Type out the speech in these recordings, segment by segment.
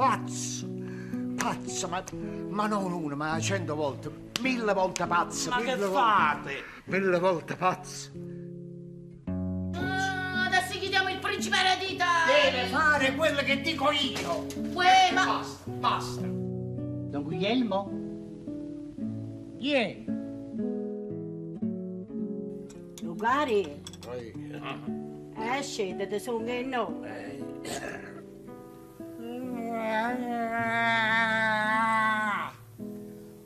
pazzo, pazzo, ma, ma non una, ma cento volte, mille volte pazzo. Ma mille che volte- fate? Mille volte pazzo. Ah, adesso chiediamo il principe eredita. Deve fare quello che dico io. Uè, ma... Basta, basta. Don Guglielmo? Chi è? Lugari, eh, scendete su che no.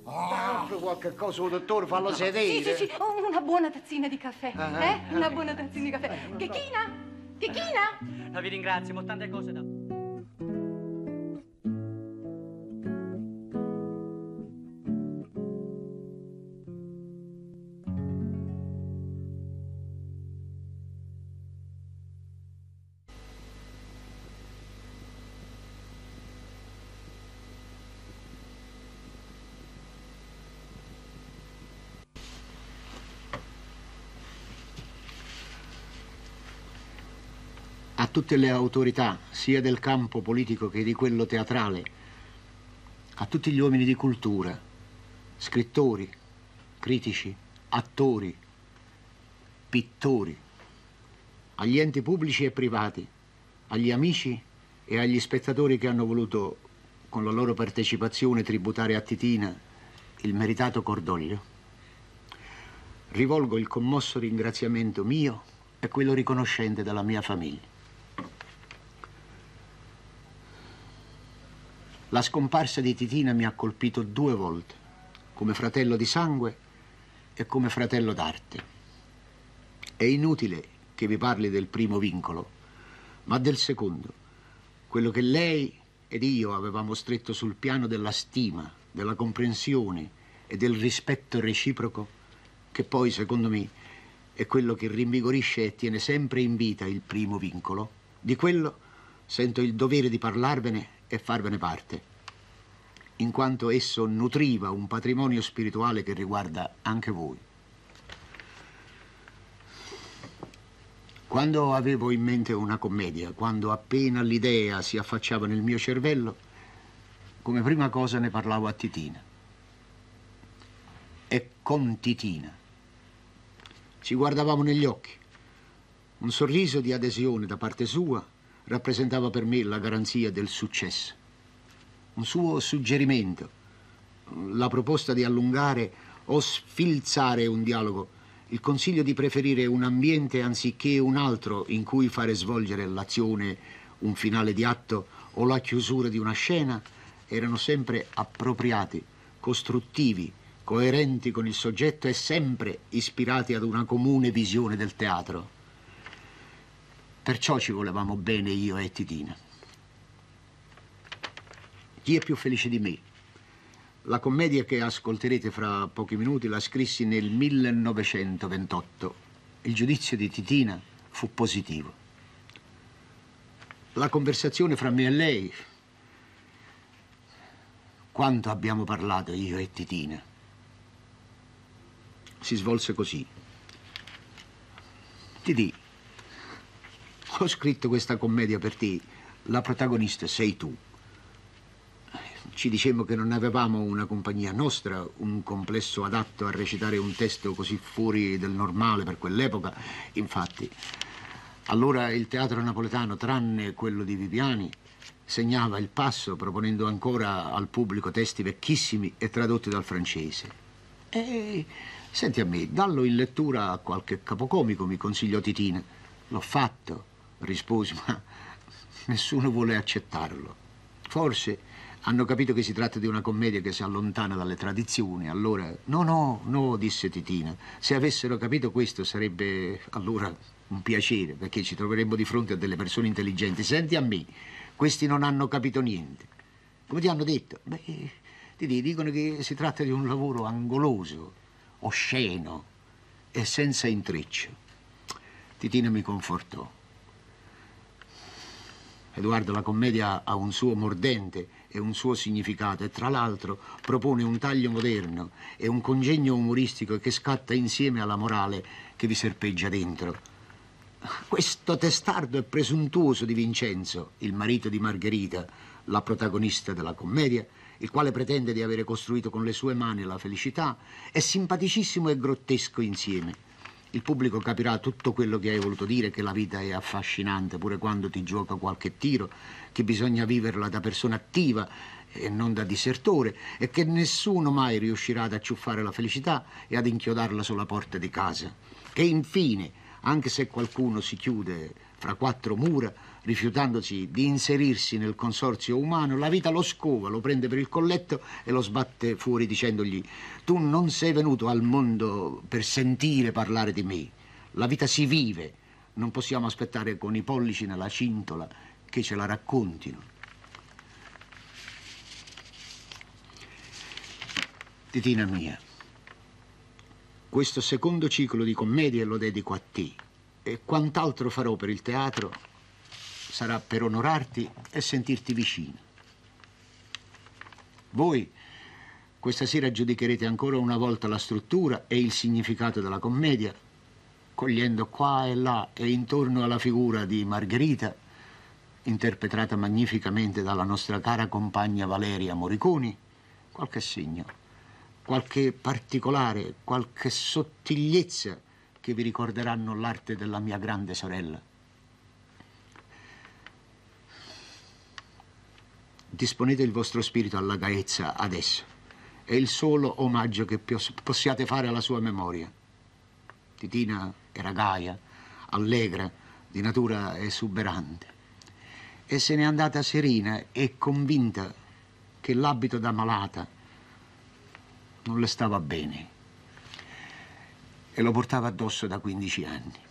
Ah, qualche cosa, un dottore, fallo Sì, sedere. sì, sì, oh, una buona tazzina di caffè, Ah, eh? ah, Una ah. buona tazzina di caffè. Chechina? Chechina? No, vi ringrazio, ho tante cose da... tutte le autorità, sia del campo politico che di quello teatrale, a tutti gli uomini di cultura, scrittori, critici, attori, pittori, agli enti pubblici e privati, agli amici e agli spettatori che hanno voluto, con la loro partecipazione, tributare a Titina il meritato cordoglio. Rivolgo il commosso ringraziamento mio e quello riconoscente della mia famiglia. La scomparsa di Titina mi ha colpito due volte, come fratello di sangue e come fratello d'arte. È inutile che vi parli del primo vincolo, ma del secondo, quello che lei ed io avevamo stretto sul piano della stima, della comprensione e del rispetto reciproco, che poi, secondo me, è quello che rinvigorisce e tiene sempre in vita il primo vincolo. Di quello sento il dovere di parlarvene e farvene parte, in quanto esso nutriva un patrimonio spirituale che riguarda anche voi. Quando avevo in mente una commedia, quando appena l'idea si affacciava nel mio cervello, come prima cosa ne parlavo a Titina. E con Titina. Ci guardavamo negli occhi. Un sorriso di adesione da parte sua rappresentava per me la garanzia del successo. Un suo suggerimento, la proposta di allungare o sfilzare un dialogo, il consiglio di preferire un ambiente anziché un altro in cui fare svolgere l'azione, un finale di atto o la chiusura di una scena, erano sempre appropriati, costruttivi, coerenti con il soggetto e sempre ispirati ad una comune visione del teatro. Perciò ci volevamo bene io e Titina. Chi è più felice di me? La commedia che ascolterete fra pochi minuti la scrissi nel 1928. Il giudizio di Titina fu positivo. La conversazione fra me e lei. Quanto abbiamo parlato io e Titina. Si svolse così. Titi, ho scritto questa commedia per te. La protagonista sei tu. Ci dicemmo che non avevamo una compagnia nostra, un complesso adatto a recitare un testo così fuori del normale per quell'epoca. Infatti, allora il teatro napoletano, tranne quello di Viviani, segnava il passo proponendo ancora al pubblico testi vecchissimi e tradotti dal francese. E senti a me, dallo in lettura a qualche capocomico, mi consigliò Titina. L'ho fatto, risposi, ma nessuno vuole accettarlo. Forse hanno capito che si tratta di una commedia che si allontana dalle tradizioni, allora... No, no, no, disse Titina. Se avessero capito questo sarebbe allora un piacere, perché ci troveremmo di fronte a delle persone intelligenti. Senti a me, questi non hanno capito niente. Come ti hanno detto? Beh, ti dicono che si tratta di un lavoro angoloso, osceno e senza intreccio. Titina mi confortò. Edoardo, la commedia ha un suo mordente e un suo significato e tra l'altro propone un taglio moderno e un congegno umoristico che scatta insieme alla morale che vi serpeggia dentro. Questo testardo e presuntuoso di Vincenzo, il marito di Margherita, la protagonista della commedia, il quale pretende di avere costruito con le sue mani la felicità, è simpaticissimo e grottesco insieme. Il pubblico capirà tutto quello che hai voluto dire, che la vita è affascinante pure quando ti gioca qualche tiro, che bisogna viverla da persona attiva e non da disertore, e che nessuno mai riuscirà ad acciuffare la felicità e ad inchiodarla sulla porta di casa. Che infine, anche se qualcuno si chiude fra quattro mura, rifiutandosi di inserirsi nel consorzio umano, la vita lo scova, lo prende per il colletto e lo sbatte fuori dicendogli tu non sei venuto al mondo per sentire parlare di me. La vita si vive, non possiamo aspettare con i pollici nella cintola che ce la raccontino. Titina mia, questo secondo ciclo di commedie lo dedico a te e quant'altro farò per il teatro sarà per onorarti e sentirti vicino. Voi questa sera giudicherete ancora una volta la struttura e il significato della commedia, cogliendo qua e là e intorno alla figura di Margherita, interpretata magnificamente dalla nostra cara compagna Valeria Moriconi, qualche segno, qualche particolare, qualche sottigliezza che vi ricorderanno l'arte della mia grande sorella. Disponete il vostro spirito alla gaezza adesso. È il solo omaggio che possiate fare alla sua memoria. Titina era gaia, allegra, di natura esuberante. E se n'è andata serena e convinta che l'abito da malata non le stava bene. E lo portava addosso da 15 anni.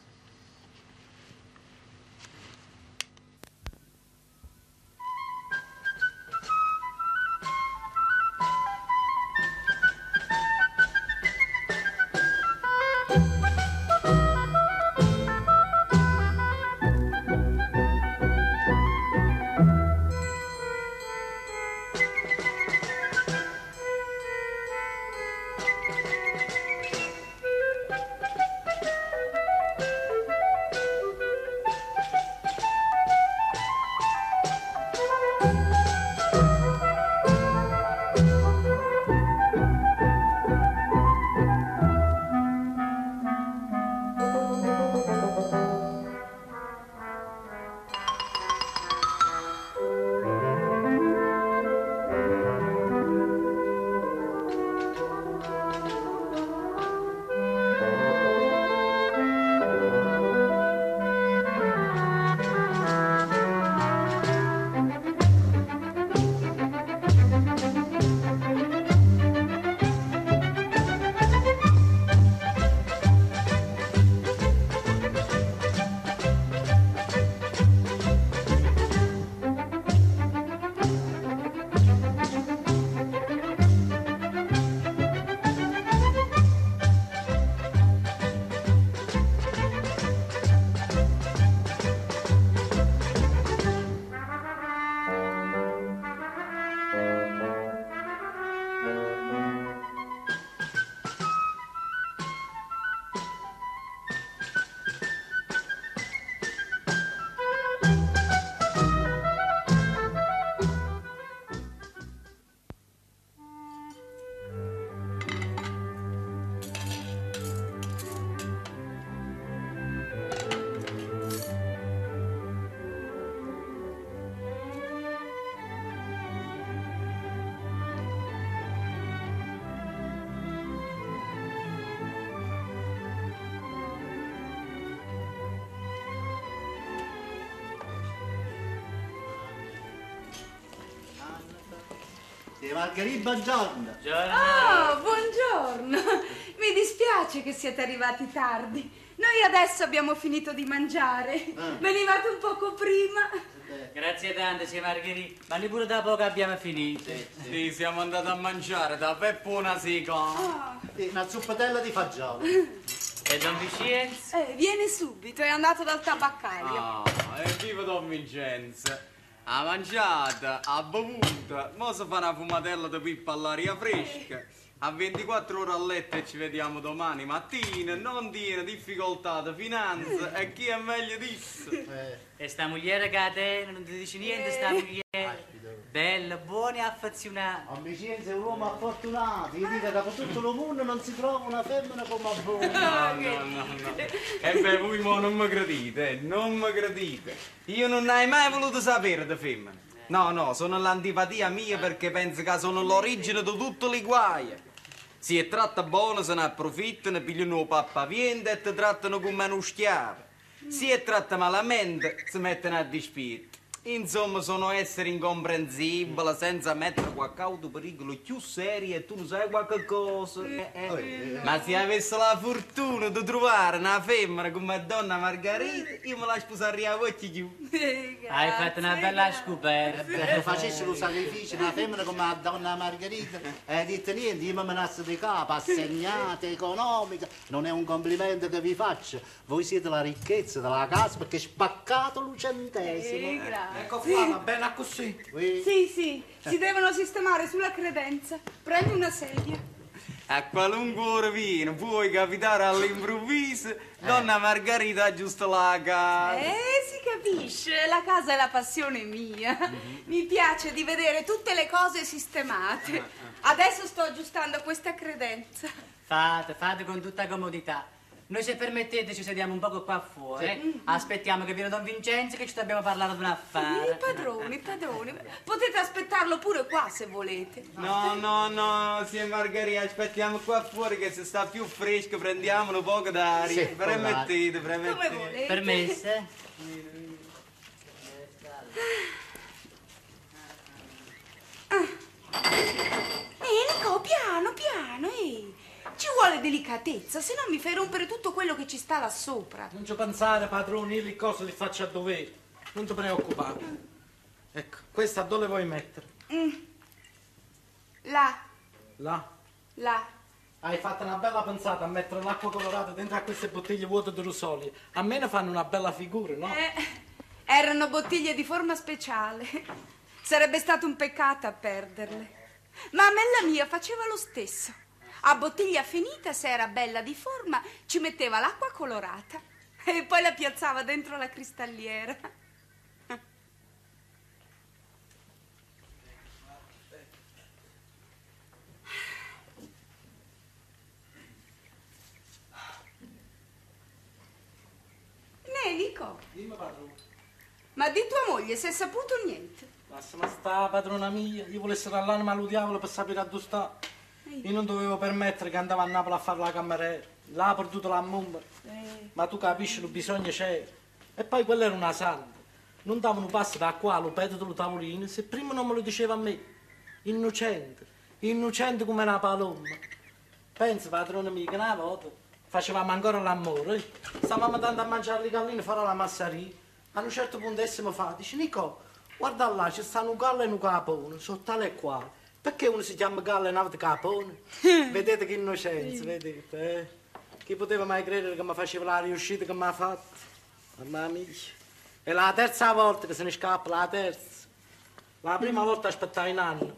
Margherita, buongiorno. Ah, buongiorno. Mi dispiace che siete arrivati tardi. Noi adesso abbiamo finito di mangiare. Venivate un poco prima. Grazie tante, signor Margherita. Ma pure da poco abbiamo finito. Sì, siamo andati a mangiare da Peppo una sica. Sì, una zuppatella di fagioli. E Don Vincenzo? Eh, viene subito, è andato dal tabaccaio. Ah, e viva Don Vincenzo. Ha mangiata, ha bevuta, mo si fa una fumatella di pippa all'aria fresca. A 24 ore a letto e ci vediamo domani mattina, non tiene difficoltà di finanza e chi è meglio disso? E sta moglie che a te non ti dice niente, sta moglie. Bella, buona e affezionata. Omicienza è un uomo affortunato, gli dico che per tutto il mondo non si trova una femmina come voi. No, no, no, no. E beh, voi mo non mi credite, eh, non mi credite. Io non hai mai voluto sapere di femmine. No, no, sono l'antipatia mia perché penso che sono l'origine di tutte le guaie. Si è tratta buono, se ne approfittano, pigliano il pappaviente e ti trattano come uno schiavo. Si è tratta malamente, si mettono a dispetto. Insomma, sono esseri incomprensibili, senza mettere qualche auto pericolo più serio e tu non sai qualche cosa. Eh, eh. Ma se avessi la fortuna di trovare una femmina come donna Margherita, io me la sposarei a voce giù. Hai fatto una bella scoperta. Se facessero un sacrificio una femmina come la donna Margherita, e dite niente, io mi menasse di capo, assegnata, economica. Non è un complimento che vi faccio. Voi siete la ricchezza della casa perché spaccato un centesimo. Ecco qua, va bene così. Oui. Sì, sì, si devono sistemare sulla credenza. Prendi una sedia. A qualunque ora viene, puoi capitare all'improvviso, donna Margherita aggiusta la casa. Eh, si capisce, la casa è la passione mia. Mi piace di vedere tutte le cose sistemate. Adesso sto aggiustando questa credenza. Fate, fate con tutta comodità. Noi se permettete ci sediamo un poco qua fuori. eh. Aspettiamo che viene Don Vincenzo che ci dobbiamo parlare di un I affare. padroni, i padroni. Potete aspettarlo pure qua se volete. No, no, no, sì Margherita, aspettiamo qua fuori che si sta più fresco, prendiamo un poco d'aria. Sì, Permettete, Come permettete. volete. Permesse? Enrico, piano, piano, ehi. Ci vuole delicatezza, se no mi fai rompere tutto quello che ci sta là sopra. Non ci pensare, padrone, io le cose le faccio a dovere. Non ti preoccupare. Ecco, questa dove vuoi mettere? Là, Là. là. Hai fatto una bella pensata a mettere l'acqua colorata dentro a queste bottiglie vuote di rosolio. A me ne fanno una bella figura, no? Eh, erano bottiglie di forma speciale. Sarebbe stato un peccato a perderle. Ma a me la mia faceva lo stesso. A bottiglia finita, se era bella di forma, ci metteva l'acqua colorata e poi la piazzava dentro la cristalliera. Nelico, Dimmi, padrone. ma di tua moglie si è saputo niente? Lasciami sta, padrona mia. Io volessi l'anima al diavolo per sapere a dove sta. Io non dovevo permettere che andava a Napoli a fare la cameriera. Là ha perduto la mamma. Ma tu capisci, il bisogno c'era. E poi quella era una santa. Non davano passo da qua, lo peto dello tavolino, se prima non me lo diceva a me. Innocente. Innocente come una palomma. Pensa, padrona mia, che una volta facevamo ancora l'amore. eh. Stavamo andando a mangiare le galline fare la massaria. A un certo punto essimo fa, dice Nico, guarda là, ci stanno un gallo e un capone, sono tale e quale. Perché uno si chiama gallo e l'altro capone? vedete che innocenza, vedete, eh? Chi poteva mai credere che mi faceva la riuscita che mi ha fatto? Mamma mia. È la terza volta che se ne scappa, la terza. La prima volta aspettavo un anno.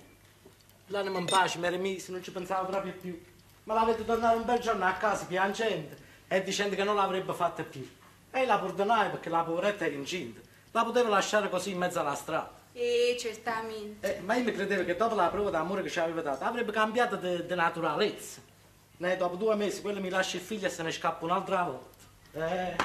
L'anima in pace, mi ero messo, non ci pensavo proprio più. Ma l'avete tornato un bel giorno a casa piangendo e dicendo che non l'avrebbe fatta più. E la perdonai perché la poveretta era incinta. La potevo lasciare così in mezzo alla strada. E certamente. Eh, ma io mi credevo che dopo la prova d'amore che ci aveva dato avrebbe cambiato di naturalezza. Ne, dopo due mesi quello mi lascia il figlio e se ne scappa un'altra volta. Eh,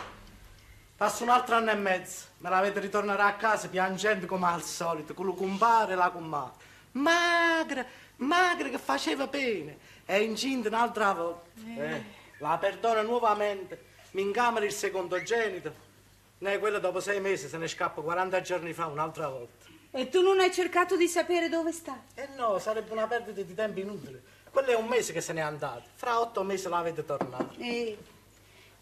passa un altro anno e mezzo, me la vedo ritornare a casa piangendo come al solito, con lo compare e la commare. Magra, magra che faceva bene, è incinta un'altra volta. Eh, la perdona nuovamente, mi incamera il secondogenito. Ne, quello dopo sei mesi se ne scappa 40 giorni fa un'altra volta. E tu non hai cercato di sapere dove sta? Eh no, sarebbe una perdita di tempo inutile. Quello è un mese che se n'è andato. Fra otto mesi la vede tornare. E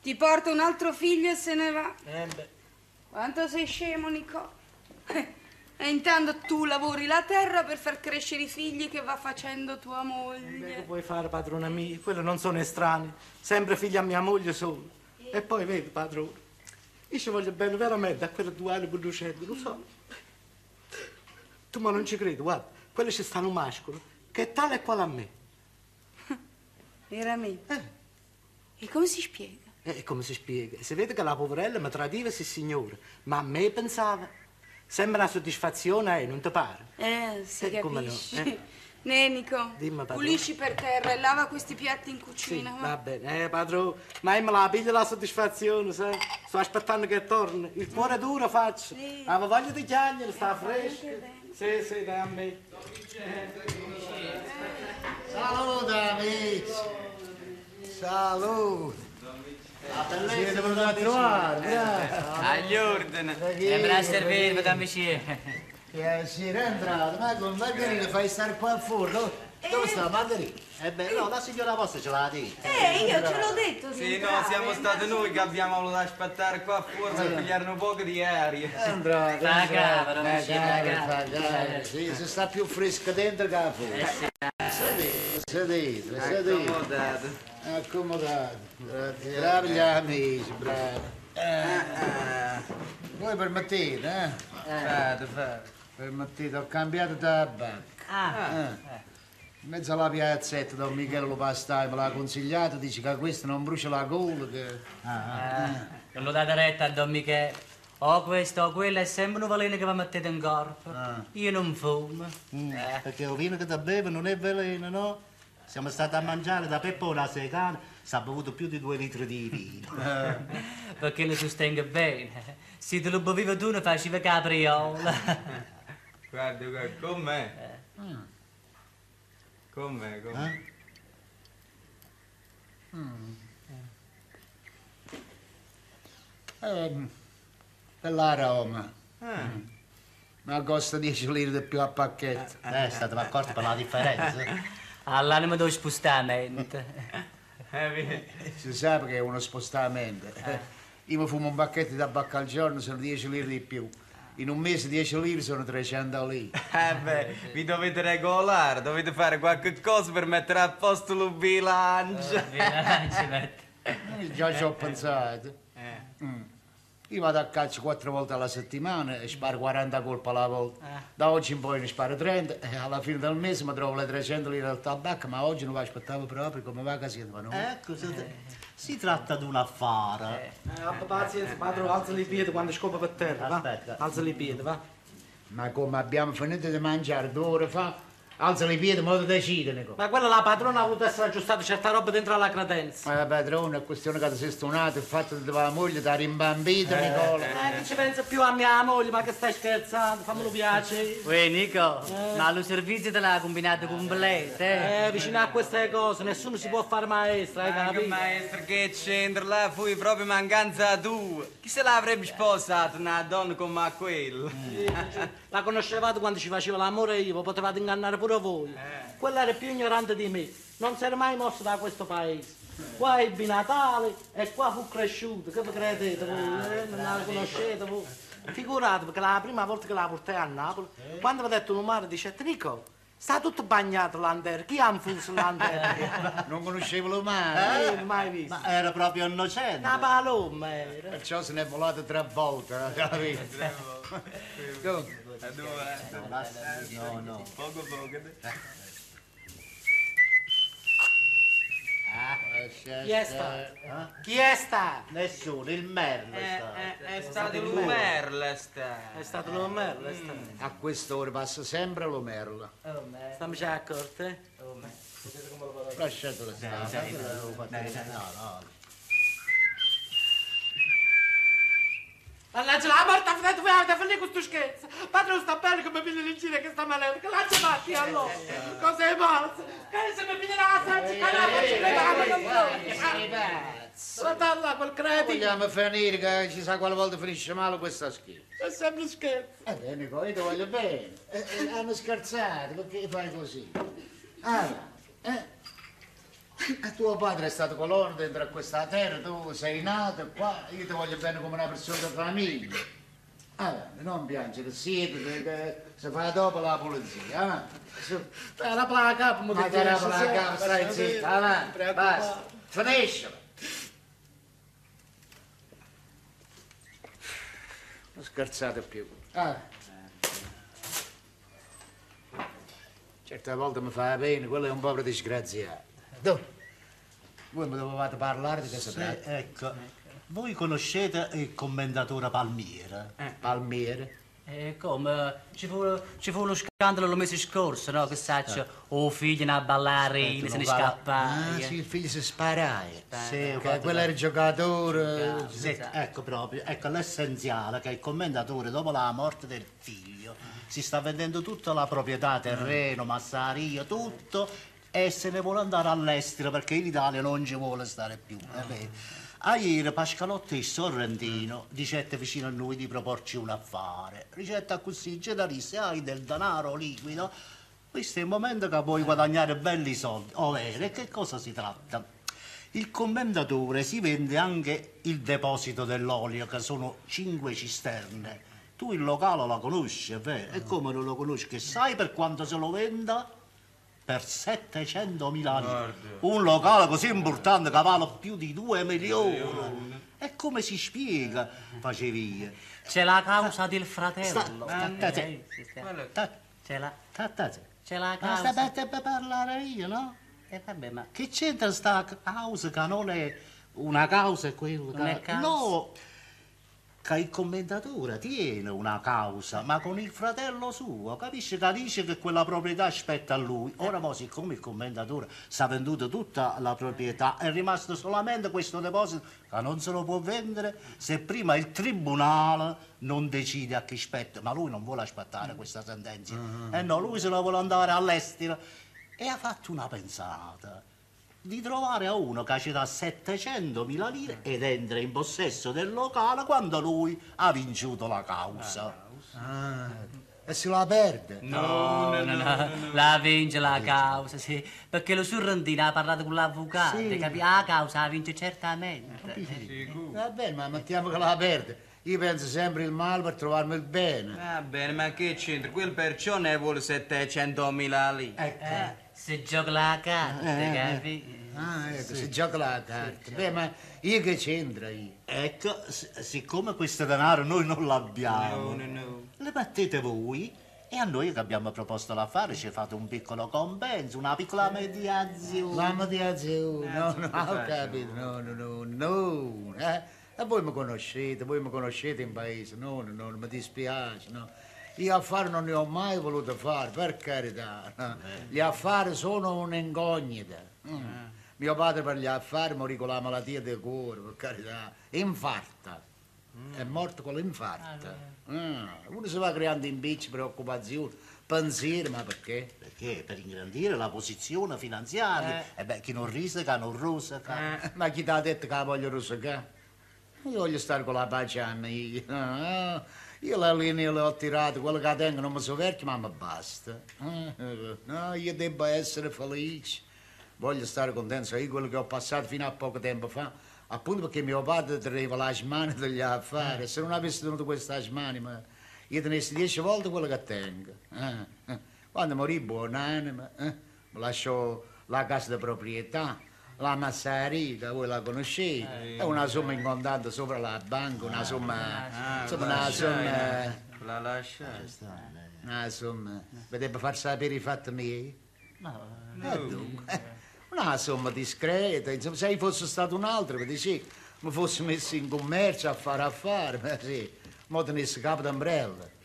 ti porta un altro figlio e se ne va. Eh beh, Quanto sei scemo, Nico. E intanto tu lavori la terra per far crescere i figli che va facendo tua beh, che moglie. puoi fare, padrona mia? Quello non sono estranei. Sempre figli a mia moglie solo. E poi vedi, padrone, io ci voglio bene veramente a quelle due anime lucenti, lo so. Tu ma non ci credi, guarda, quello ci stanno mascolo che è tale e quale a me. Veramente? E come si spiega? E come si spiega? Si vede che la poverella mi tradiva, sì signore, ma a me pensava. Sembra una soddisfazione, eh, non ti pare? Eh, si Eh, come no, capisce. eh. Nenico, Dimmi, pulisci per terra e lava questi piatti in Sì, cucina. va? va bene, eh, padrone, ma io me la piglio la soddisfazione, sai? Sto aspettando che torni. Il cuore duro faccio. Sì. Avevo voglia di chiagliere, sta fresco. Sì, sì, dai a me. Salute amici! Salute! Siete venuti a trovare! Agli ordini. Sembra a servire, madame monsieur. Che si è entrato, ma con Margherita fai stare qua fuori, dove, dove sta Margherita? Eh beh, no, la signora vostra ce l'ha detto. Eh, io ce l'ho detto. di Sì, no, siamo stati noi che abbiamo voluto aspettare qua fuori per pigliare un po' di aria. Scende la cava. fa cava. Sì, si sta più fresca dentro che fuori. Sedete, sedete, sedete. Accomodato. Accomodate. Grazie. Bravi gli amici, bravi. Voi permettete, eh? Fate, fate. Permettete, ho cambiato tabacco. Ah, In mezzo alla piazzetta Don Michele lo pastai me l'ha consigliato, dice che questo non brucia la gola. Che... non lo date retta a Don Michele. O questo o quello è sempre un veleno che vi mettete in corpo. Io non fumo. Mm, Perché il vino che ti beve non è veleno, no? Siamo stati a mangiare da Peppo una secana, si è bevuto più di due litri di vino. Perché lo sostengo bene. Se te lo bevivo tu ne facevi capriola. Guarda, guarda, com'è? Com'è, com'è? Eh, bella Roma. Ma costa 10 lire di più a pacchetto. Eh, state accorti per la differenza? All'anima dello spostamento. Eh? Si sa che è uno spostamento. Io mi fumo un pacchetto di tabacco al giorno, sono 10 lire di più. In un mese 10 lire sono 300 lire. Eh beh, vi dovete regolare, dovete fare qualche cosa per mettere a posto il bilancio. Ci mette. Eh, Già ci ho pensato. Mm. Io vado a caccia quattro volte alla settimana e sparo 40 colpi alla volta. Da oggi in poi ne sparo 30 e alla fine del mese mi trovo le 300 lire al tabacco, ma oggi non vi aspettavo proprio come va che siete, ma no? Ecco, si, si tratta di un affare. Eh, abbi pazienza, padrone, alza le piedi quando scopre per terra, va? Aspetta. Alza le piedi, va? Ma come abbiamo finito di mangiare due ore fa, alza i piedi, modo decidere. Nico. Ma quella la padrona ha avuto essere aggiustata certa roba dentro alla credenza. Ma padrone, è questione che ti sei stonato, il fatto di tua moglie ti ha rimbambito, Nicola. Eh, non ci pensa più a mia moglie, ma che stai scherzando? Fammelo piacere. Uè, Nico, ma lo servizio te l'ha combinato completo, eh? Eh, vicino a queste cose, nessuno si può fare maestra, hai capito? maestro, che c'entra? Là fui proprio mancanza tua. Chi se l'avrebbe sposato una donna come a quella? La conoscevate quando ci faceva l'amore io, potevate ingannare pure voi. Quella era più ignorante di me, non si era mai mosso da questo paese. Qua ebbi Natale e qua fu cresciuto, che vi credete voi? eh? Non la conoscete voi? Figuratevi che la prima volta che la portai a Napoli, quando mi ha detto un mare, dice Trico, sta tutto bagnato l'anterra, chi ha infuso l'anterra? Non conoscevo lo mare, Eh, mai visto. Ma era proprio innocente. Una paloma era. perciò se ne è volato tre volte, capito? Come? No, no. Poco poco. Chi è sta? Chi è sta? Nessuno, il merlo è stato. È stato il merle, sta. È stato lo merlo, è stato. A quest'ora passa sempre lo merlo. Stiamo già accorti? Lasciatelo stare. No, no. Mannaggia la morta, fate voi avete finito questo scherzo. Padre sta bene che mi piglia in giro che sta male. Che l'ha fatti allora? Cosa è pazzo? Che se mi piglia la sanza, che la faccio levare. Fratello, quel credito. Vogliamo finire che ci sa quale volta finisce male questa schifo. È sempre scherzo. Eh bene, Nico, io ti voglio bene. Eh, eh, hanno scherzato, perché fai così? Allora, eh? Eh, Tuo padre è stato colono dentro a questa terra, tu sei nato qua, io ti voglio bene come una persona di famiglia. Allora, non piangere, siete, si fa dopo la pulizia, eh? Era mi Ma te la capa, stai zitta, avanti, basta, finiscila. Non scherzate più. Ah. Certe volte mi fa bene, quello è un povero disgraziato. Tu, Voi mi dovevate parlare di che si Sì, tratta? ecco, voi conoscete il commendatore Palmiere? Palmiere? E come? Ci fu, ci fu lo scandalo lo mese scorso, no? Che saccio, oh figlio a ballare, se ne Ah, scappa. sì, il figlio si sparaia. Sì, Che infatti- quello era il giocatore. Sì, ecco proprio, ecco l'essenziale che il commendatore dopo la morte del figlio si sta vendendo tutta la proprietà, terreno, massaria, tutto e se ne vuole andare all'estero perché in Italia non ci vuole stare più. eh. A ieri Pascalotti il Sorrentino dicette vicino a noi di proporci un affare. Ricetta così generalista, hai del denaro liquido. Questo è il momento che puoi guadagnare belli soldi. Ovvero, e che cosa si tratta? Il commendatore si vende anche il deposito dell'olio, che sono cinque cisterne. Tu il locale la conosci, è vero? E come non lo conosci? Che sai per quanto se lo venda? Per 700.000 lire. Un locale così importante che vale più di 2 milioni. E come si spiega? Facevi io. C'è la causa del fratello. Sta- sta- sta- Eh, sì, sì. Ta- C'è la, ta- ta- c'è la Ma sta causa. per per parlare io, no? Eh, vabbè, ma Che c'entra sta causa che non è una causa è quello Non è causa? No, che il commendatore tiene una causa, ma con il fratello suo, capisci che dice che quella proprietà spetta a lui. Ora poi, siccome il commendatore si è venduto tutta la proprietà, è rimasto solamente questo deposito che non se lo può vendere se prima il tribunale non decide a chi spetta. Ma lui non vuole aspettare questa sentenza. Eh no, lui se la vuole andare all'estero. E ha fatto una pensata di trovare a uno che ci dà 700.000 lire ed entra in possesso del locale quando lui ha vinciuto la causa. Ah, e se la perde. No, no, no, la vince la causa, sì. Perché lo Sorrentino ha parlato con l'avvocato, Sì. capi? La causa la vince certamente. Va bene, ma mettiamo che la perde. Io penso sempre il male per trovarmi il bene. Va bene, ma che c'entra? Quel perciò ne vuole 700.000 lì. Eh, se gioca la carta, Eh, capi? Ah, ecco, si gioca la carta. Beh, ma io che c'entra io? Ecco, s- siccome questo denaro noi non l'abbiamo, No, no, no. le mettete voi e a noi che abbiamo proposto l'affare ci fate un piccolo compenso, una piccola mediazione. La mediazione, no, no, ho faccio. capito, no, no, no, no. Eh? E voi mi conoscete, voi mi conoscete in paese, no, no, no, mi dispiace, no. Io affari non ne ho mai voluto fare, per carità. no. Gli affari sono un'incognita. Mm. Mio padre per gli affari morì con la malattia del cuore, per carità. Infarta. È morto con l'infarto. Mm. Uno si va creando impicci, preoccupazioni, pensieri, ma perché? Perché? Per ingrandire la posizione finanziaria. E beh, chi non risica non rosica. Eh, Ma chi ti ha detto che la voglio rosicare? Io voglio stare con la pace a me. Io le linee le ho tirate, quello che tengo non mi soverchio, ma mi basta. Eh, No, io devo essere felice. Voglio stare contento, io quello che ho passato fino a poco tempo fa, appunto perché mio padre teneva la mani degli affari. Se non avessi tenuto questa mani, ma io tenessi dieci volte quello che tengo. Eh, eh. Quando morì buonanima, eh, mi lasciò la casa di proprietà, la massaria, voi la conoscete, è una somma in contanto sopra la banca, una somma, insomma, una somma, La lascia. una somma, devo far sapere i fatti miei? Eh, dunque, una somma discreta, insomma, se io fossi stato un altro, vi dicevo, mi fossi messo in commercio a fare affari, ma sì, mo tenessi capo d'ombrella.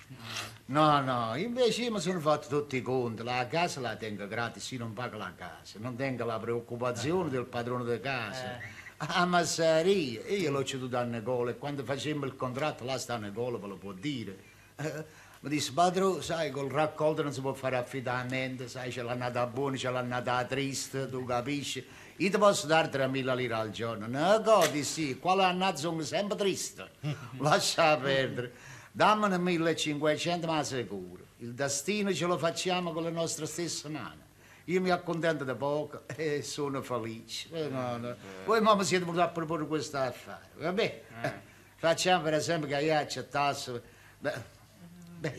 No, no, invece io mi sono fatto tutti i conti, la casa la tengo gratis, io non pago la casa, non tengo la preoccupazione del padrone di casa. A massaria, io l'ho ceduto a Nicola e quando facemmo il contratto là sta Nicola, ve lo può dire. Eh, mi disse, padrone, sai, col raccolto non si può fare affidamento, sai, c'è l'annata buona, c'è l'annata triste, tu capisci? Io ti posso dare 3.000 lire al giorno. No, godi sì, quale annata sono sempre triste. Lascia perdere. Dammene 1.500 ma sicuro. Il destino ce lo facciamo con le nostre stesse mani. Io mi accontento di poco e sono felice. Eh, no, no. Voi mamma siete venuti a proporre questo affare. Vabbè, eh, facciamo per esempio che io accettassi... Beh,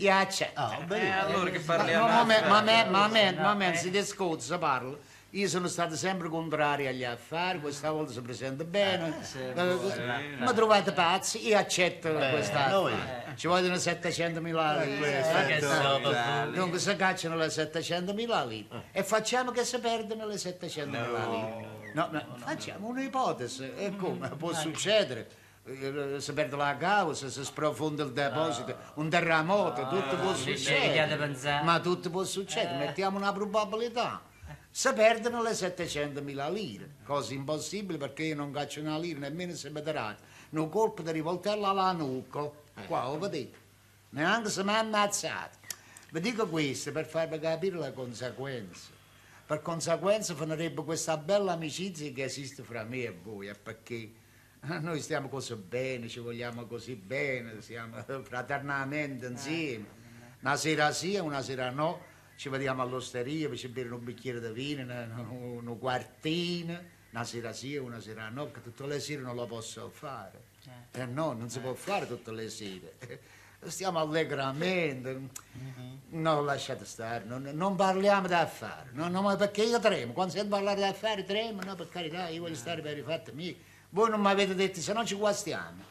accetto. Ah, Eh, bene. allora che Ma, parliamo? ma, ma, ma, ma, ma, ma, ma, ma, si parla. Io sono stato sempre contrario agli affari, questa volta si presenta bene. Eh, Ma trovate pazzi, io accetto questa noi. Ci vogliono 700 mila lire. che so, Eh, Dunque si cacciano le 700 mila lire e facciamo che si perdono le 700 mila lire. No, ma facciamo un'ipotesi. E come? Può succedere. Eh, Si perde la causa, si sprofonda il deposito, un terremoto, tutto può che succedere. Ma tutto può succedere, mettiamo una probabilità. Si perdono le 700.000 lire, cosa impossibile perché io non caccio una lira nemmeno se mi darate. Un colpo di rivoltella alla nuca, qua lo vedete, neanche se mi ha ammazzato. Vi dico questo per farvi capire le conseguenze. Per conseguenza finirebbe questa bella amicizia che esiste fra me e voi, è perché noi stiamo così bene, ci vogliamo così bene, siamo fraternamente insieme. Una sera sì e una sera no, ci vediamo all'osteria per bere un bicchiere di vino, una, una quartina, una sera sì e una sera no, che tutte le sere non lo posso fare. Eh no, non si può fare tutte le sere. Stiamo allegramente. No, lasciate stare, non, non parliamo d'affari. No, no, ma perché io tremo. Quando sento parlare d'affari tremo, no, per carità, io voglio stare per i fatti miei. Voi non mi avete detto, se no ci guastiamo.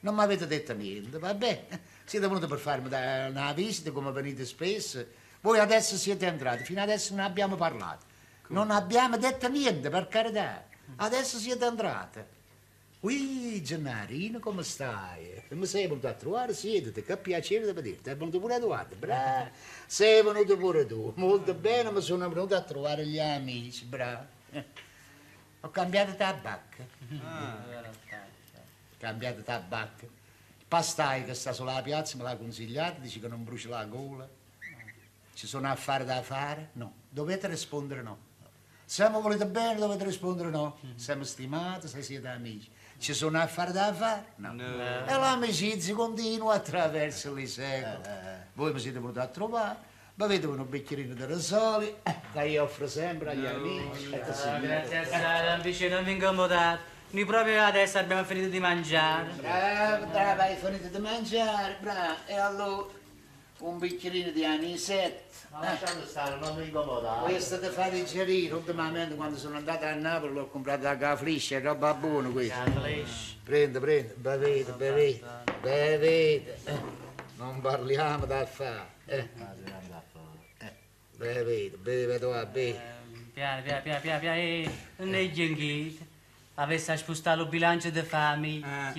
Non mi avete detto niente, vabbè. Siete venuti per farmi una visita, come venite spesso. Voi adesso siete entrati, fino adesso non abbiamo parlato. Non abbiamo detto niente, per carità. Adesso siete entrati. Ui, Gennarino, come stai? Mi sei venuto a trovare? Siediti, che piacere di vederti. È venuto pure Edoardo, bravo. Sei venuto pure tu. Molto bene, mi sono venuto a trovare gli amici, bravo. Ho cambiato tabacco. Cambiato tabacco. Il pastai che sta sulla piazza me l'ha consigliato, dice che non brucia la gola. Ci sono affari da fare? No. Dovete rispondere no. Se mi volete bene dovete rispondere no. Siamo stimati, se siete amici. Ci sono affari da fare? No. E l'amicizia continua attraverso i secoli. Voi mi siete venuti a trovare, bevete un bicchierino di Rosoli, che io offro sempre agli amici. Così Ah, via. grazie assai, Vicino, non vi incomodate. Noi proprio adesso abbiamo finito di mangiare. Bravo, bravo, hai finito di mangiare, bravo. E allora un bicchierino di anisette. Ma lasciando stare, non mi incomoda. Questo ti fa digerire, ultimamente quando sono andato a Napoli l'ho comprato da Cafliscia, è roba buona questa. Prende, prende, bevete, bevete, bevete. Eh, Non parliamo d'affari. Eh, bevete, bevete, va bene. Piano, piano, piano, piano, piano, eh, non è ghianchito. Avesse a spostare il bilancio di famiglia.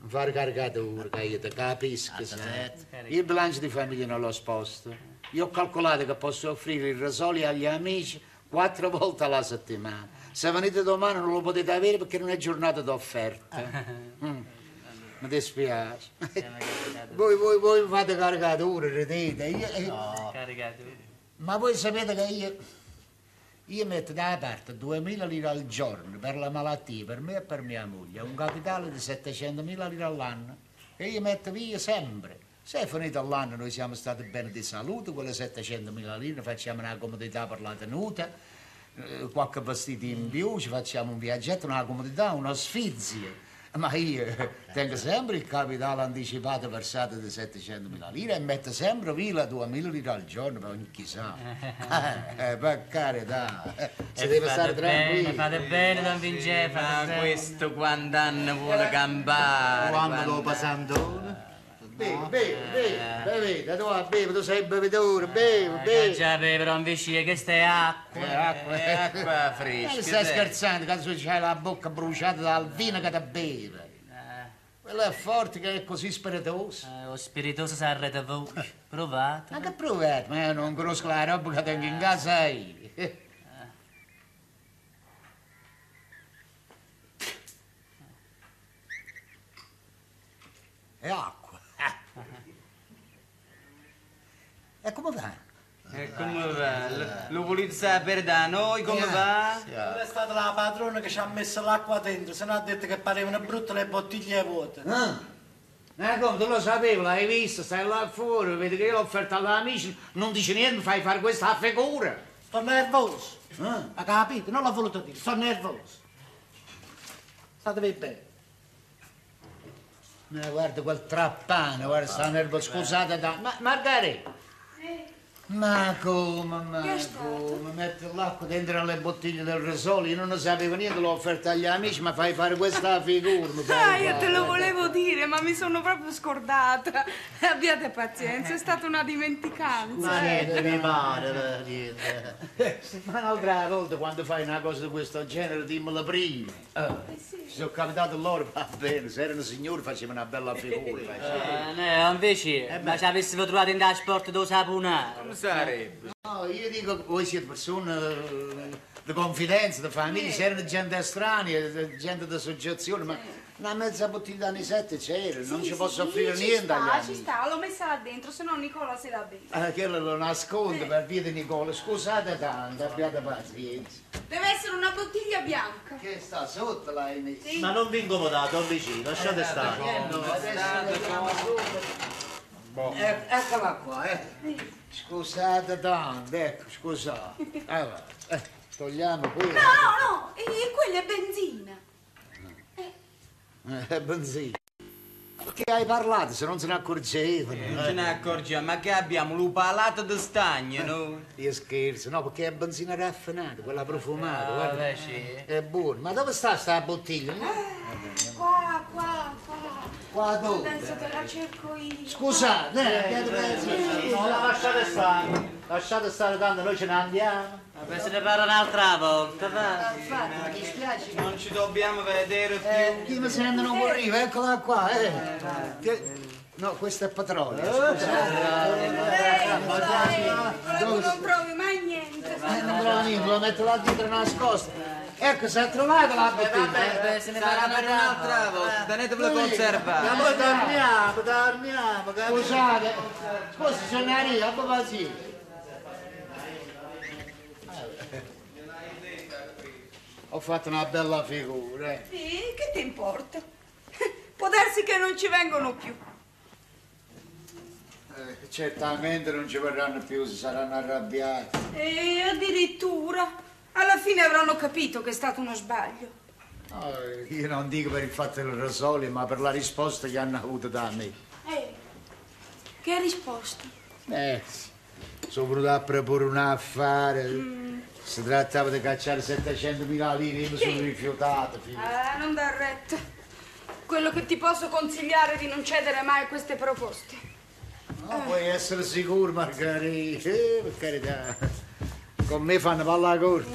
Non fare caricatura, che io ti capisco. sai. Il bilancio di famiglia non l'ho sposto. Io ho calcolato che posso offrire il rasoli agli amici quattro volte alla settimana. Se venite domani non lo potete avere perché non è giornata d'offerta. Mm. Mi dispiace. voi, voi, voi mi fate caricatura, ridete. Io- io- Caricato. Ma voi sapete che io, io metto da parte 2.000 lire al giorno per la malattia, per me e per mia moglie, un capitale di 700.000 lire all'anno, e io metto via sempre. Se è finito l'anno noi siamo stati bene di salute, quelle 700.000 lire facciamo una comodità per la tenuta, eh, qualche vestito in più, ci facciamo un viaggetto, una comodità, una sfizia. Ma io tengo sempre il capitale anticipato versato di 700.000 lire e metto sempre via le 2.000 lire al giorno per ogni chissà. Eh, per carità, eh, si E deve fate stare bene, tranquilli. Fate bene, Don Vincenzo, Ma bene. questo quant'anno vuole campare? Quando lo passandone? Bevi, bevi, bevi, bevete, tu vai a bere, tu sei bevetore, bevi, Eh, bevi. già bevi, Don Vicino, che stai acqua. Eh, acqua, Eh, acqua Eh, fresca. stai dai. scherzando, cazzo c'hai la bocca bruciata dal vino che ti beve. Quello è forte che è così spiritoso. Eh, lo spiritoso si arreta voce. Provate. Ma che provate? Ma io non conosco la roba che tengo in casa io. È acqua. E come va? E come va? Lo- volete sapere da noi come va? Non è stata la padrona che ci ha messo l'acqua dentro, se no ha detto che parevano brutte le bottiglie vuote. Ah. Eh, come tu lo sapevi, l'hai visto, stai là fuori, vedi che io l'ho offerta agli amici, non dici niente, mi fai fare questa figura. Sto nervoso. Ah. Ha capito? Non l'ho voluto dire, sto nervoso. Statevi bene. Eh, guarda quel trappano, guarda, sta nervoso, scusate, da... Ma, Margherita, Yay. Ma come, ma come? Metti l'acqua dentro alle bottiglie del Resolo, io non ne sapevo niente, l'ho offerta agli amici, ma fai fare questa figura. Ah, io te lo volevo dire, ma mi sono proprio scordata. Abbiate pazienza, è stata una dimenticanza. Ma niente, mi pare, niente. Ma un'altra volta quando fai una cosa di questo genere dimmelo prima. Eh, Ci sono capitato loro, va bene, se erano signori facevano una bella figura. Eh, no, invece, ma ci avessimo trovato in trasporto da sapunare. Sarebbe? No, io dico che voi siete persone eh, di confidenza, di famiglia, se erano gente estranea, eh, gente di associazione, ma una mezza bottiglia anni sette c'era, non ci posso offrire niente agli sta, ci sta, l'ho messa là dentro, se no Nicola se la beve. Eh, quello lo nasconde per via di Nicola, scusate tanto, abbiate pazienza. Deve essere una bottiglia bianca. Che sta sotto là in Ma non vi incomodate, ho vicino, lasciate stare. No, adesso vediamo subito. Eh, eccola qua, eh. Scusate tanto, ecco, scusate. Allora, eh, togliamo qui. No, no, no, e quella è benzina. Eh, benzina. Che hai parlato se non se ne accorgevano? Non ce ne accorgiamo, ma che abbiamo? L'upalato di stagno, no? Io scherzo, no, perché è benzina raffinata, quella profumata, Ah, guarda. vabbè, sì. È buono. Ma dove sta sta bottiglia? Qua, qua, qua. Qua dove? Adesso te la cerco io. Scusate, eh, abbiate pazienza. No, lasciate stare, lasciate stare tanto, noi ce ne andiamo. Vabbè, se ne parla un'altra volta, va. Infatti, mi dispiace. Non ci dobbiamo vedere più. Eh, chi mi sente non può arrivare, eccola qua, eh. Che- No, questo è petrolio. scusate. Non trovi mai niente. Eh, non lo niente, lo metto là dietro nascosto. Ecco, si è trovata la bottiglia. Vabbè, se ne Sarà per un'altra volta, tenetevela conservata. Ma poi torniamo, torniamo, capito? Scusate, scusi, signoria, abbia pazienza. Ho fatto una bella figura, eh. Sì, che ti importa? Può darsi che non ci vengono più. Eh, Certamente non ci verranno più, si saranno arrabbiati. E addirittura, alla fine avranno capito che è stato uno sbaglio. No, io non dico per il fatto del rosolio, ma per la risposta che hanno avuto da me. Eh, che risposta? Eh, sono venuto a proporre un affare. Si trattava di cacciare 700.000 lire, io mi sono rifiutato. figlio. Ah, non dar retta. Quello che ti posso consigliare è di non cedere mai a queste proposte. No, puoi essere sicuro, Margherita. Eh, per carità. Con me fanno palla corta.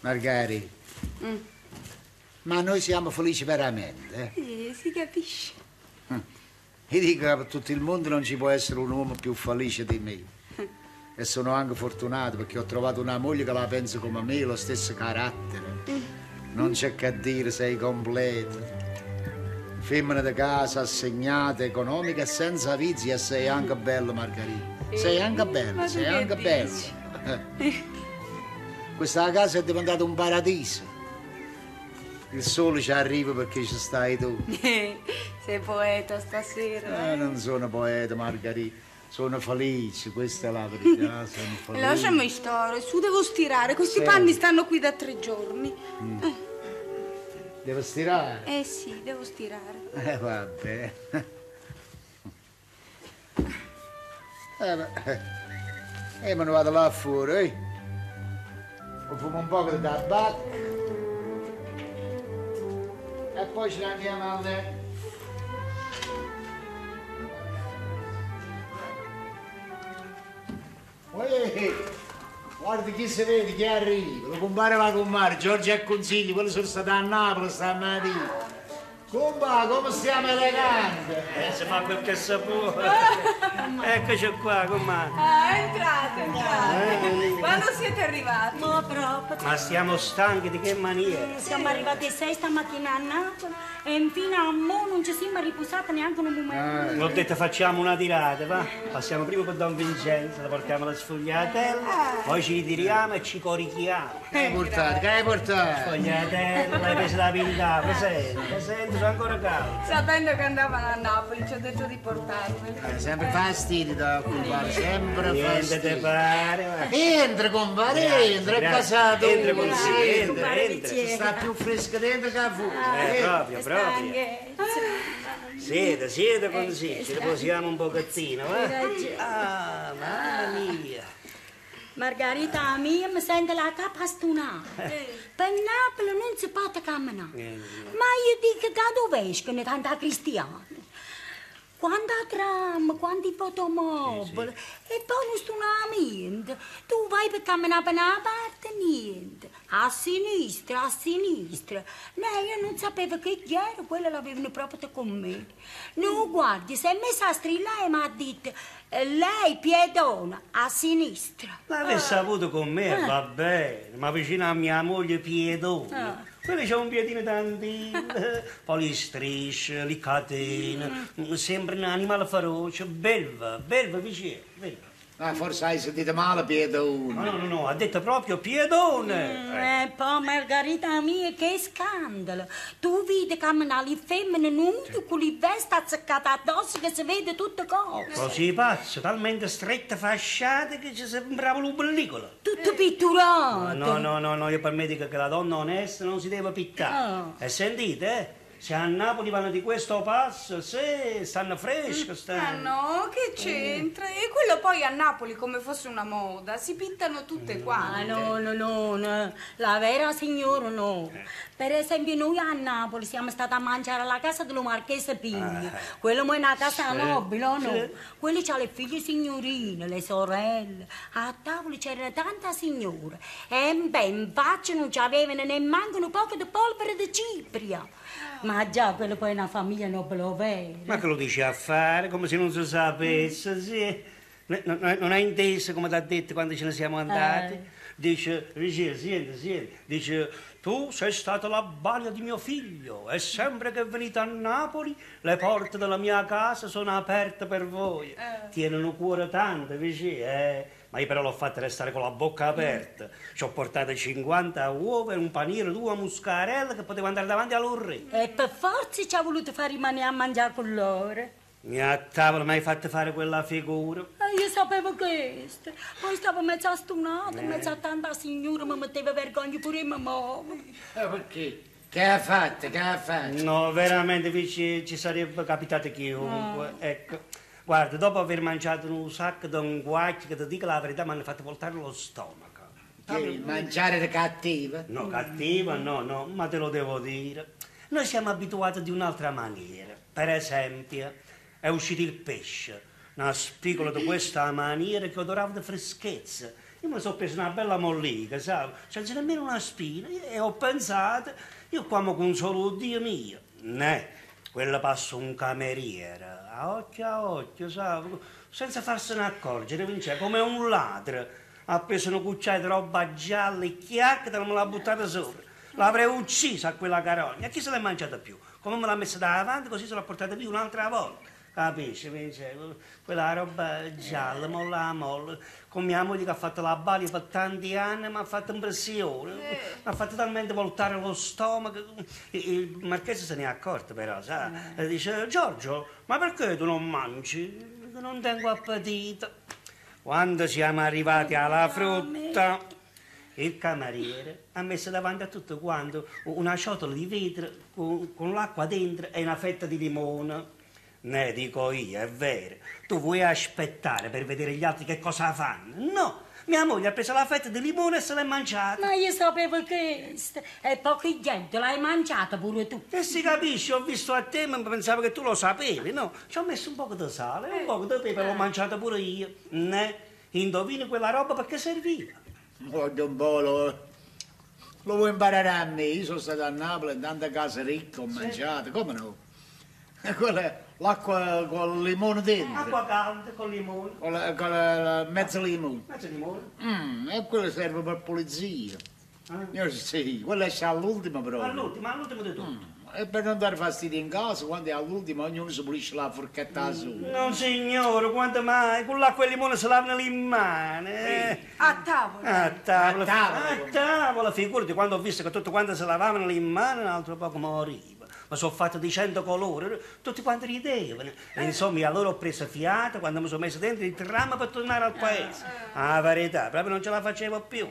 Margherita. Ma noi siamo felici veramente. eh? Eh, si capisce. Io dico che per tutto il mondo non ci può essere un uomo più felice di me. E sono anche fortunato perché ho trovato una moglie che la pensa come me, lo stesso carattere. Non c'è che dire, sei completa. Femmina di casa, assegnata, economica e senza vizi e sei anche bella, Margherita. Sei anche bella, sei che anche dici? bella. Questa casa è diventata un paradiso. Il sole ci arriva perché ci stai tu. Sei poeta stasera. Eh, non sono poeta, Margherita. Sono felice, questa è la verità. Sono felice. Lasciami stare, su devo stirare. Questi Sì. panni stanno qui da tre giorni. Devo stirare? Eh sì, devo stirare. Eh, vabbè. Eh, beh. Eh, me ne vado là fuori, eh. O fumo un po' di tabacco. E poi ce ne andiamo al letto. Uè, guarda chi si vede, chi arriva. Lo compare va con mare, Giorgio e Consigli, quelli sono stati a Napoli stamattina. Compa, come stiamo eleganti? Eh, si fa quel che si può. Eccoci qua, com'è? Ah, entrate, entrate. Quando siete arrivati? No, proprio. Ma stiamo stanchi di che maniera? Siamo arrivati sei stamattina a Napoli e fino a mo non ci siamo riposati neanche un momento. Ho detto facciamo una tirata, va? Passiamo prima per Don Vincenzo, la portiamo alla sfogliatella, poi ci ritiriamo e ci corichiamo. Che hai portato? Che hai portato? Sfogliatella, l'hai presa da pintare, presente, presente, sono ancora caldo. Sapendo che andavano a Napoli, ci ho detto di portarveli. Eh, sempre fastidio da occupare, sempre Niente te fastidio. pare. Entra, compare, entra, è casato. Entra con sì, entra, compare entra. Vizziera. Sta più fresca dentro che fuori. Eh, Eh, proprio, proprio. Siete, siete consiste, riposiamo un pochettino, eh? ragione. Ah, mamma mia. Margarita mia mi sente la capa stunata. Per Napoli non si può camminare. Eh, Ma io dico da dove escono tanta cristiana? Quanta tram, quanti fotomobili, e poi non stunamento. Tu vai per camminare per una parte, niente. A sinistra, a sinistra. No, io non sapevo che era, quello l'avevano proprio con me. No, guardi, si è messa a strillare e mi ha detto, eh, lei piedona, a sinistra. L'avessi saputo con me, va bene, ma vicino a mia moglie piedone. Ah. Quello c'è un piedino tantino, poi le strisce, le catene, sembra un animale feroce, belva, belva vicino, belva. Ah, forse hai sentito male, Piedone. No, no, no, no, ha detto proprio piedone. E poi Margarita mia, che scandalo! Tu vedi camminare le femmine nude con le vesti azzeccate addosso che si vede tutte cose. Così pazzo, talmente strette fasciate che ci sembrava una pellicola. Tutto pitturato. No, no, no, no, io per me dico che la donna onesta non si deve pittare. Ah. E sentite, eh? Se a Napoli vanno di questo passo, se stanno fresche, Ah stanno. no, che c'entra? E quello poi a Napoli come fosse una moda, si pittano tutte Ah, quante. no, no, no, no, la vera signora no. Per esempio noi a Napoli siamo stati a mangiare alla casa dello Marchese Pigni. Quello è una casa nobile, o no? Quelli c'ha le figlie signorine, le sorelle. A tavola c'erano tante signore. E beh, infatti non c'avevano nemmeno un poco di polvere di cipria. Ma già, quello poi è una famiglia nobile vera. Ma che lo dici a fare? Come se non si sapesse, sì. No- no- Non hai inteso come ti ha detto quando ce ne siamo andati? Eh. Dice, dice, senti, senti, dice, tu sei stata la balia di mio figlio e sempre che venite a Napoli le porte della mia casa sono aperte per voi. Tiene un cuore tanto, vicino, eh. Ma io però l'ho fatta restare con la bocca aperta. Ci ho portato 50 uova e un paniere, due muscarelle che potevo andare davanti all'orre. E per forza ci ha voluto far rimanere a mangiare con loro. Mi a tavola mi hai fatto fare quella figura. Eh, io sapevo questo. Poi stavo mezzo astunata, mezzo a tanta signora, mi metteva vergogna pure in mamma. Eh, perché? Che ha fatto? Che ha fatto? No, veramente ci, ci sarebbe capitato chiunque. Ecco. Guarda, dopo aver mangiato un sacco di unguacchi, che ti dico la verità, mi hanno fatto voltare lo stomaco. Che mangiare di cattiva? No, cattiva, no, no, ma te lo devo dire. Noi siamo abituati di un'altra maniera. Per esempio, è uscito il pesce, una spigola di questa maniera che odorava di freschezza. Io mi sono preso una bella mollica, sai, senza nemmeno una spina, e ho pensato, io qua mo con solo Dio mio. Ne, quello passa un cameriere, occhio a occhio, sai, senza farsene accorgere, Vince, come un ladro. Ha preso una cucciaia di roba gialla e chiacchiera e me l'ha buttata sopra. L'avrei uccisa a quella carogna. Chi se l'è mangiata più? Come me l'ha messa davanti, così se l'ha portata via un'altra volta. Capisci, Vince? Quella roba gialla, molla a molla. Con mia moglie che ha fatto la balia per tanti anni mi ha fatto impressione. Mi ha fatto talmente voltare lo stomaco. Il marchese se ne è accorto però, sa? E dice, Giorgio, ma perché tu non mangi? Non tengo appetito. Quando siamo arrivati alla frutta, il cameriere ha messo davanti a tutto quanto una ciotola di vetro con, con l'acqua dentro e una fetta di limone. Ne dico io, è vero. Tu vuoi aspettare per vedere gli altri che cosa fanno? No! Mia moglie ha preso la fetta di limone e se l'è mangiata. Ma io sapevo questo. E pochi gente l'hai mangiata pure tu. E si capisce, ho visto a te, ma pensavo che tu lo sapevi, no? Ci ho messo un po' di sale, un po' di pepe, l'ho mangiata pure io. Ne? Indovini quella roba perché serviva. Guarda un po', lo, lo vuoi imparare a me? Io sono stato a Napoli in tante case ricche, ho mangiato, come no? E quella è l'acqua con il limone dentro. Acqua calda con limone. Con, la, con la- la mezzo limone. Mezzo limone. Mm, e quello serve per pulizia. Ah. Io sì, quello esce all'ultimo proprio. All'ultimo, all'ultimo di tutto. E per non dare fastidio in casa, quando è all'ultimo ognuno si pulisce la forchetta Mm. sua. No, signore, quanto mai? Con l'acqua e il limone si lavano le mani. eh. A tavola. A tavola, A tavola. a tavola, figurati, quando ho visto che tutti quanti si lavavano le mani, un altro poco moriva. Ma sono fatto di cento colori, tutti quanti ridevano. E insomma, allora ho preso fiato quando mi sono messo dentro il tram per tornare al paese. Ah, verità, proprio non ce la facevo più.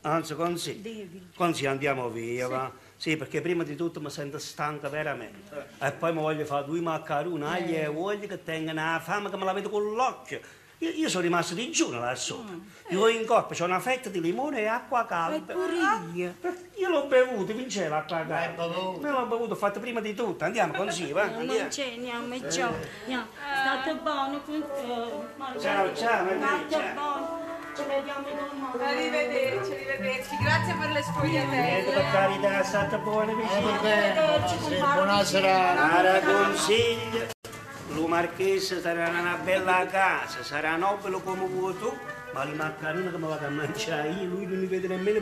Anzi, consiglio, consiglio andiamo via, va. Sì, perché prima di tutto mi sento stanca veramente. E poi mi voglio fare due maccheroni, aglio e uogli che tengono la fame che me la vedo con l'occhio. Io, io sono rimasto digiuno là sopra. Io in corpo c'ho una fetta di limone e acqua calda. Pure io. Io l'ho bevuto, vinceva l'acqua calda. Me l'ho bevuto, ho fatto prima di tutto. Andiamo così, va? Non Andiamo. c'è, andiamo, ciao. Andiamo. State buono. eh, Ciao, ciao, State ciao. buono. Ci vediamo domani. Arrivederci, arrivederci. Grazie per le Niente, per sfogliatelle. carità, state buone Eh, vicino. bene, buonasera, buonasera. Ara consiglio, lo marchese sarà una bella casa, sarà nobile come vuoi tu, ma le maccherine che mi vado a mangiare io, lui non mi vede nemmeno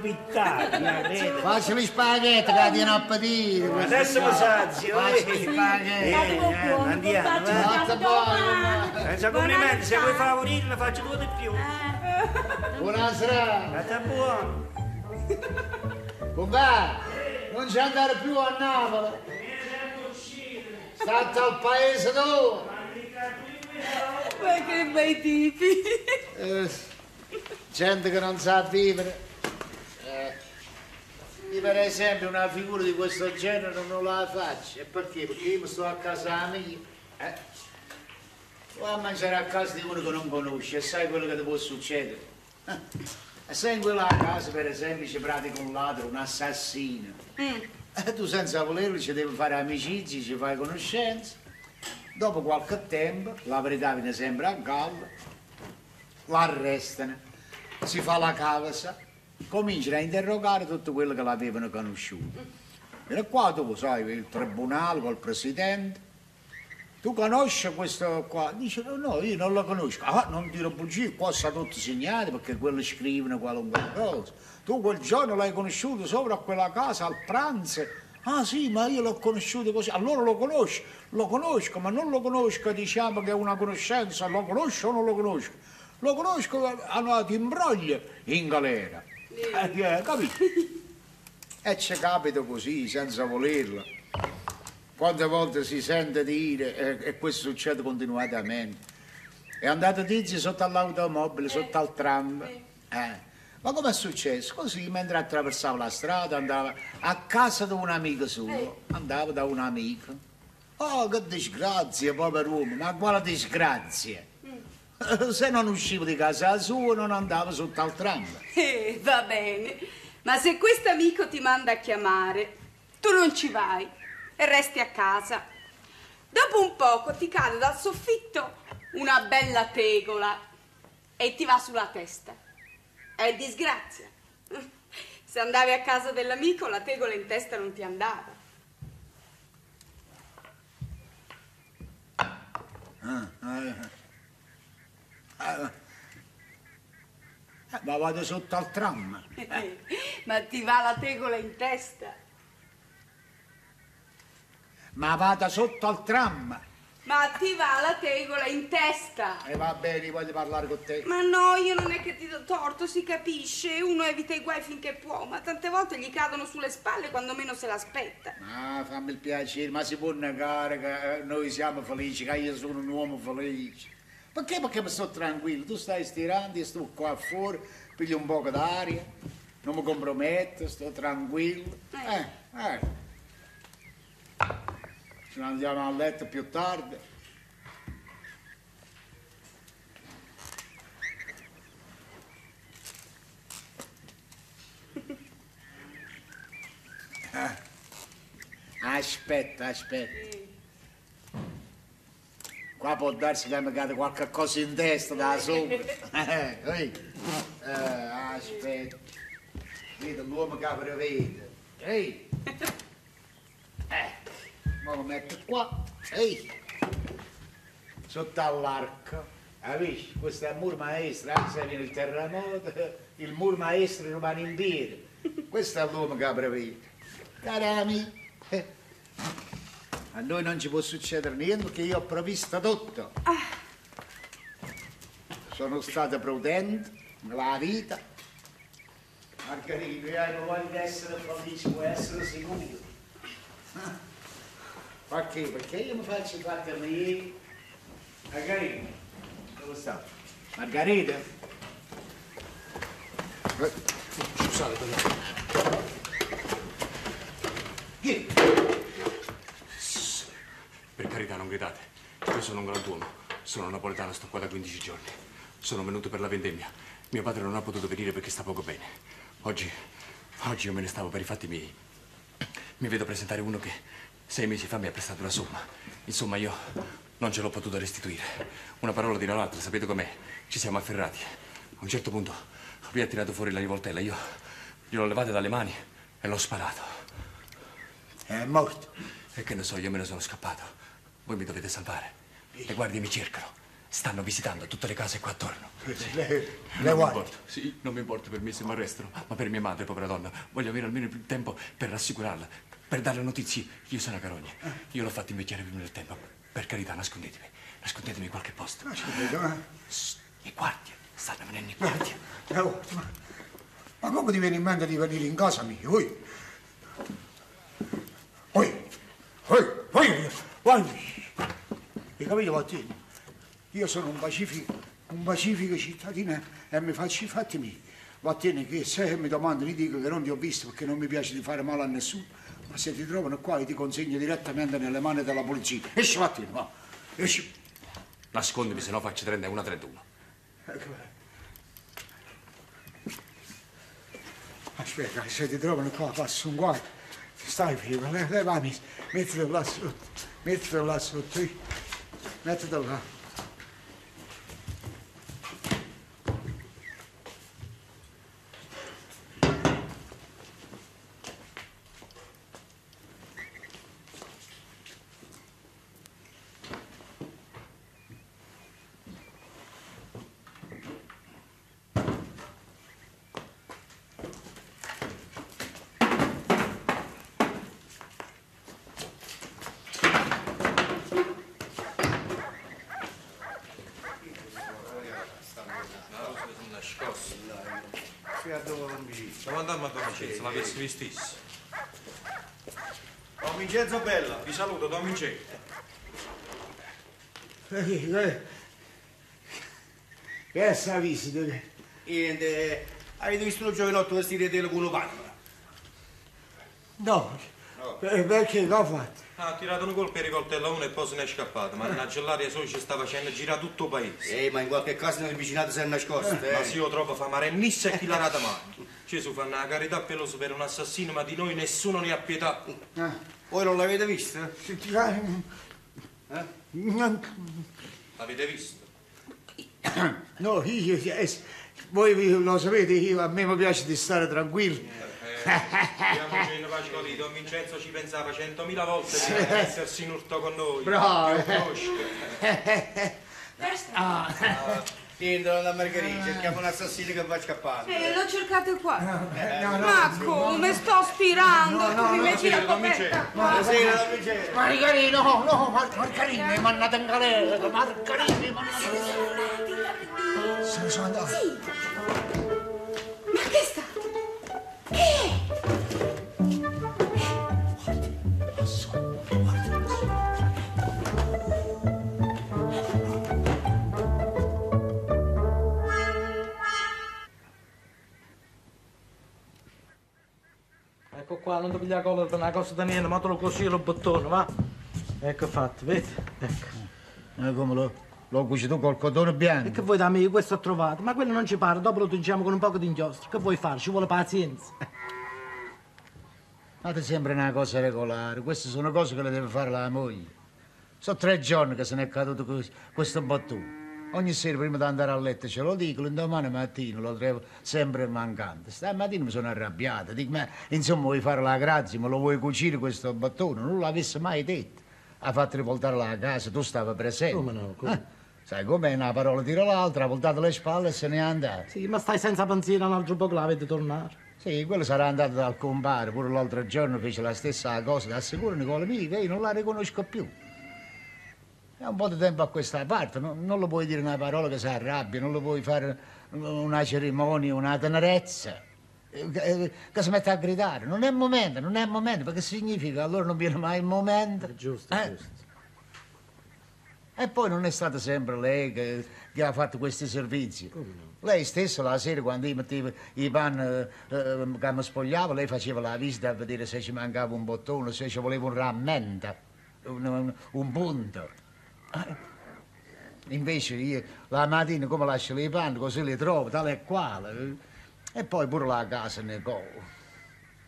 crede? Faccio gli spaghetti che ti appetito. questo Adesso mi sazio, Faccio eh. gli spaghetti. State con eh, buono. andiamo, Fatta domani. buona. Senza complimenti, se vuoi favorire ne faccio due di più. Buonasera. State buono. Compà, non ci andare più a Napoli. State al paese tuo. Ma che bei tipi. Eh, gente che non sa vivere. Eh, io per esempio una figura di questo genere non la faccio. E perché? Perché io sto a casa mia. Eh? Vai a mangiare a casa di uno che non conosci e sai quello che ti può succedere. Eh, E se in quella casa, per esempio, ci pratica un ladro, un assassino, e tu senza volerlo ci devi fare amicizie, ci fai conoscenza. Dopo qualche tempo, la verità viene sempre a galla, l'arrestano, si fa la causa, cominciano a interrogare tutto quello che l'avevano conosciuto. E qua tu sai, il tribunale col presidente, tu conosci questo qua? Dice no, no, io non lo conosco. Ah, non dire bugie, qua sta tutto segnato perché quello scrivono qualunque cosa. Tu quel giorno l'hai conosciuto sopra a quella casa al pranzo. Ah sì, ma io l'ho conosciuto così. Allora lo conosci, lo conosco, ma non lo conosco, diciamo che è una conoscenza, lo conosco o non lo conosco. Lo conosco, hanno ti imbroglia in galera. Eh, eh, capito? E ci capita così, senza volerlo. Quante volte si sente dire, e, e questo succede continuamente, è andato Tizio sotto all'automobile, sotto al tram. Eh. Ma come è successo? Così, mentre attraversava la strada, andava a casa di un amico suo, andava da un amico. Oh, che disgrazia, povero uomo, ma quale disgrazia? Se non usciva di casa sua, non andava sotto al tram. Eh, va bene. Ma se questo amico ti manda a chiamare, tu non ci vai e resti a casa. Dopo un poco ti cade dal soffitto una bella tegola e ti va sulla testa. È disgrazia. Se andavi a casa dell'amico, la tegola in testa non ti andava. Ah, ah, ah. Ma vado sotto al tram. Ma ti va la tegola in testa. Ma vado sotto al tram. Ma ti va la tegola in testa. E va bene, voglio parlare con te. Ma no, io non è che ti do torto, si capisce. Uno evita i guai finché può, ma tante volte gli cadono sulle spalle quando meno se l'aspetta. Ah, fammi il piacere, ma si può negare che eh, noi siamo felici, che io sono un uomo felice. Perché? Perché mi sto tranquillo, tu stai stirando, io sto qua fuori, piglio un po' d'aria, non mi comprometto, sto tranquillo. Eh, eh. Ce ne andiamo a letto più tardi. Eh. Aspetta, aspetta. Qua può darsi che mi cade qualche cosa in testa da sopra. Eh? Eh, aspetta. Vedi l'uomo che prevede. Ehi. Eh, ma lo metto qua. Ehi. Sotto all'arco. Visto? Questo è il muro maestro, se viene il terremoto, il muro maestro rimane in piedi. Questo è l'uomo che prevede. Cari amici, eh, a noi non ci può succedere niente perché io ho previsto tutto. Sono stato prudente nella vita. Margherita, io non voglio essere felice, può essere sicuro. Perché? Perché io mi faccio i fatti miei. Margherita, dove sta? Margherita? Eh, Scusate, però. Chi? Per carità, non gridate. Io sono un grand'uomo. Sono napoletano, sto qua da 15 giorni. Sono venuto per la vendemmia. Mio padre non ha potuto venire perché sta poco bene. Oggi, oggi io me ne stavo per i fatti miei. Mi vedo presentare uno che sei mesi fa mi ha prestato una somma. Insomma, io non ce l'ho potuto restituire. Una parola dirà l'altra, sapete com'è? Ci siamo afferrati. A un certo punto lui ha tirato fuori la rivoltella. Io gliel'ho levata dalle mani e l'ho sparato. È morto. E che ne so, io me ne sono scappato. Voi mi dovete salvare. Le guardie mi cercano. Stanno visitando tutte le case qua attorno. Le, le Non mi guardie. sì, non mi importa per me se mi arrestano, ma per mia madre, povera donna, voglio avere almeno il tempo per rassicurarla, per darle notizie. Io sono a Carogna. Io l'ho fatto invecchiare prima del tempo. Per carità, nascondetemi. Nascondetemi in qualche posto. Shh, I guardie. Stanno venendo i guardie. Oh, ma, ma come ti viene in mente di venire in casa mia? Oi! Oi! Oi! Oi! Oi! Hai capito, Vattini? Io sono un pacifico, un pacifico cittadino e mi faccio i fatti miei. Vattini, che se mi domandano, gli dico che non ti ho visto perché non mi piace di fare male a nessuno, ma se ti trovano qua io ti consegno direttamente nelle mani della polizia. Esci, Vattini, va! Esci! Nascondimi, se no faccio 31 31. Ecco. Aspetta, se ti trovano qua passa un guaio. Stai le- levami, mettilo là sotto, mettilo là sotto, io. mettilo là. Stavo andando a Don Vistissimo. Don Vincenzo Bella, vi saluto, Don Vincenzo. Eh, eh. Che è sta visita? Niente, avete visto un giovinotto vestito di con Panama? No, Eh, perché che ho fatto? Ah, ha tirato un colpo e rivoltella uno e poi se ne è scappato. Ma la gellaria solo ci sta facendo girare tutto il paese. Eh, ma in qualche caso nel vicinato si è nascosto, eh. Ma se io trovo fa marennissa e chi l'ha data mai. Gesù fanno la carità peloso per un assassino, ma di noi nessuno ne ha pietà. Voi non l'avete visto? Eh? L'avete visto? No, io, eh, voi lo sapete, io, a me mi piace di stare tranquillo. Andiamoci in pace con lì. Don Vincenzo ci pensava centomila volte prima di essersi in urto con noi. Bravo. Conosco. Ah, Niente, donna Margherita, cerchiamo un assassino che va scappato. Eh, l'ho cercato qua. no, no. Ma come sto spirando? tu mi metti la coperta qua. Buonasera, don Vincenzo. Margarino, no, no, Mar- Margarino, mi mandate in galera, Margarino, mi mandate in galera. Se ne sono andato. Ma che sta? Ecco qua, non pigliare colla per una cosa da niente, ma te lo così lo bottone, va? Ecco fatto, vedi? Ecco. Eh, come lo, l'ho cucito col cotone E bianco? che vuoi da me? Questo ho trovato, ma quello non ci pare, dopo lo tingiamo con un poco di inchiostro. Che vuoi fare? Ci vuole pazienza. Ma ti sembra una cosa regolare, queste sono cose che le deve fare la moglie. Sono tre giorni che se ne è caduto questo bottone. Ogni sera prima di andare a letto ce lo dico, l'indomani mattina lo trovo sempre mancante. Stamattina mi sono arrabbiato, dico, ma insomma vuoi fare la grazia, me lo vuoi cucire questo bottone? Non l'avessi mai detto. Ha fatto rivoltare la casa, tu stavi presente. Come no, come? Eh, sai com'è, una parola tira l'altra, ha voltato le spalle e se n'è andato. Sì, ma stai senza pensiero un altro po' che la vedi tornare. Sì, quello sarà andato dal compare, pure l'altro giorno fece la stessa cosa, ti assicuro Nicola mio che io non la riconosco più. È un po' di tempo a questa parte, non, non lo puoi dire una parola che si arrabbia, non lo puoi fare una cerimonia, una tenerezza, eh, che, che si mette a gridare. Non è il momento, non è il momento, perché significa allora non viene mai il momento. È giusto, Eh? è giusto. E poi non è stata sempre lei che, che ha fatto questi servizi. Lei stessa la sera quando io mettevo i panni eh, che mi spogliavo, lei faceva la visita a vedere se ci mancava un bottone, se ci voleva un rammento, un, un- un punto. Eh, Invece io la mattina come lascio i panni, così li trovo, tale e quale. eh. E poi pure la casa ne go.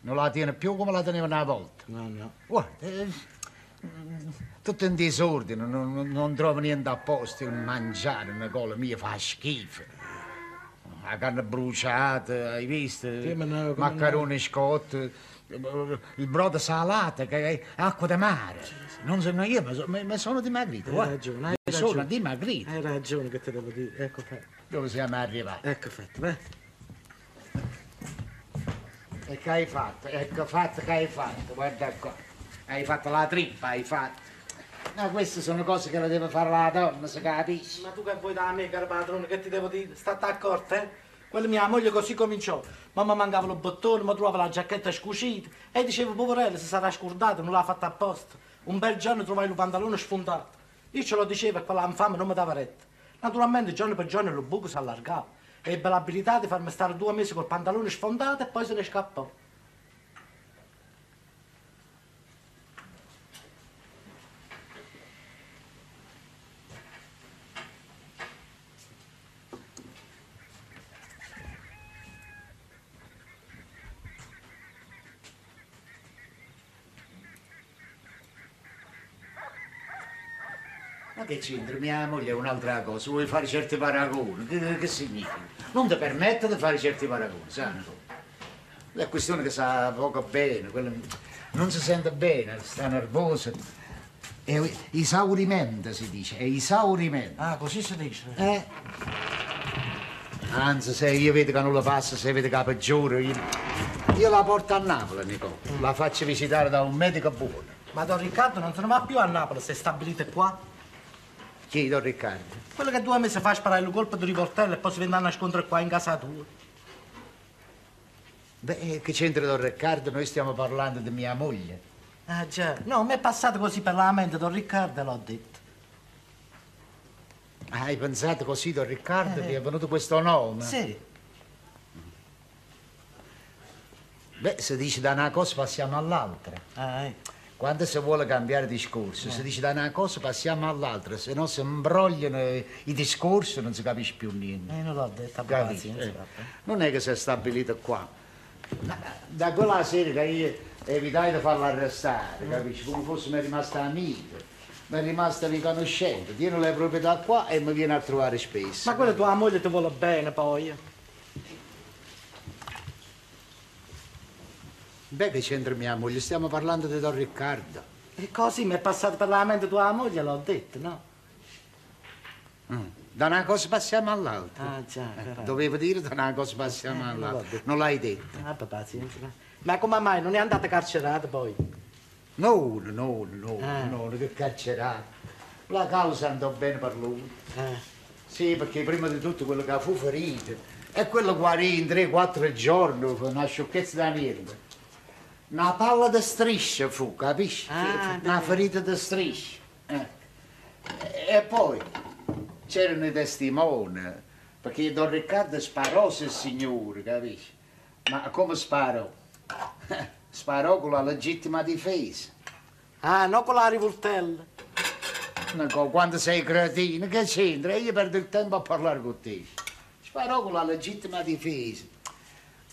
Non la tiene più come la teneva una volta. No, no. Guarda, eh, tutto in disordine, non, non- trovo niente a posto, un mangiare, una cosa mia fa schifo. La carne bruciata, hai visto? Sì, ma no, scotti, il brodo salato, che è acqua di mare. Non sono io, ma, so- ma- ma sono dimagrito. Hai guarda. ragione, hai Sono ragione. dimagrito. Hai ragione che ti devo dire. Ecco fatto. Dove siamo arrivati? Ecco fatto, vai. E che hai fatto? Ecco fatto che hai fatto, guarda qua. Hai fatto la trippa, hai fatto. No, queste sono cose che le deve fare la donna, si capisce. Ma tu che vuoi da me, caro padrone, che ti devo dire? State accorto, eh? Quella mia moglie così cominciò. Mamma mancava il bottone, mi trovava la giacchetta scucita e dicevo, poverella, si sarà scordata, non l'ha fatta apposta. Un bel giorno trovai il pantalone sfondato. Io ce lo dicevo e quella infame non mi dava retta. Naturalmente giorno per giorno il buco si allargava. Ebbe l'abilità di farmi stare due mesi col pantalone sfondato e poi se ne scappò. Che c'entra? Mia moglie è un'altra cosa, vuoi fare certi paragoni? Che, che significa? Non ti permette di fare certi paragoni, sai? È questione che sa poco bene, non si sente bene, sta nervosa. È esaurimento si dice, è esaurimento. Ah, così si dice. Eh? Anzi, se io vedo che non la passa, se vede che la peggiore, io, io la porto a Napoli, Nico. La faccio visitare da un medico buono. Ma Don Riccardo non va più a Napoli, se stabilite qua. Chi, Don Riccardo? Quello che due mesi fa sparare il colpo di rivoltello e poi si viene a nascondere qua in casa tua. Beh, che c'entra Don Riccardo? Noi stiamo parlando di mia moglie. Ah già, no, mi è passato così per la mente Don Riccardo e l'ho detto. Hai pensato così, Don Riccardo? Ti è venuto questo nome? Sì. Beh, se dici da una cosa passiamo all'altra. Ah, ecco. Quando si vuole cambiare discorso, se dici da una cosa passiamo all'altra, se no si imbrogliano i discorsi non si capisce più niente. Eh, non l'ho detto, Capisci? Eh. Non è che si è stabilito qua. Da quella sera che io evitai di farla arrestare, capisci? Come fosse mi è rimasta amica, mi è rimasta riconoscente, tiene le proprietà qua e mi viene a trovare spesso. Ma quella tua moglie ti vuole bene poi. Beh, che c'entra mia moglie? Stiamo parlando di Don Riccardo. E così mi è passato per la mente tua moglie, l'ho detto, no? Mm. Da una cosa passiamo all'altra. Ah già, Eh. Dovevo dire da una cosa passiamo Eh, all'altra. Non l'hai detto. Abbi pazienza. Ma come mai non è andata carcerata poi? No, no, no, Ah. no, che carcerato. La causa andò bene per lui. Eh. Sì, perché prima di tutto quello che fu ferito e quello guarì in 3-4 giorni con una sciocchezza da niente. Una palla di striscia fu, capisci? Ah, una ferita di striscia. Eh. E poi c'erano i testimoni, perché Don Riccardo sparò se il signore, capisci? Ma come sparò? Sparò con la legittima difesa. Ah, no con la rivoltella. Quando sei cretino, che c'entra? Io perdo il tempo a parlare con te. Sparò con la legittima difesa.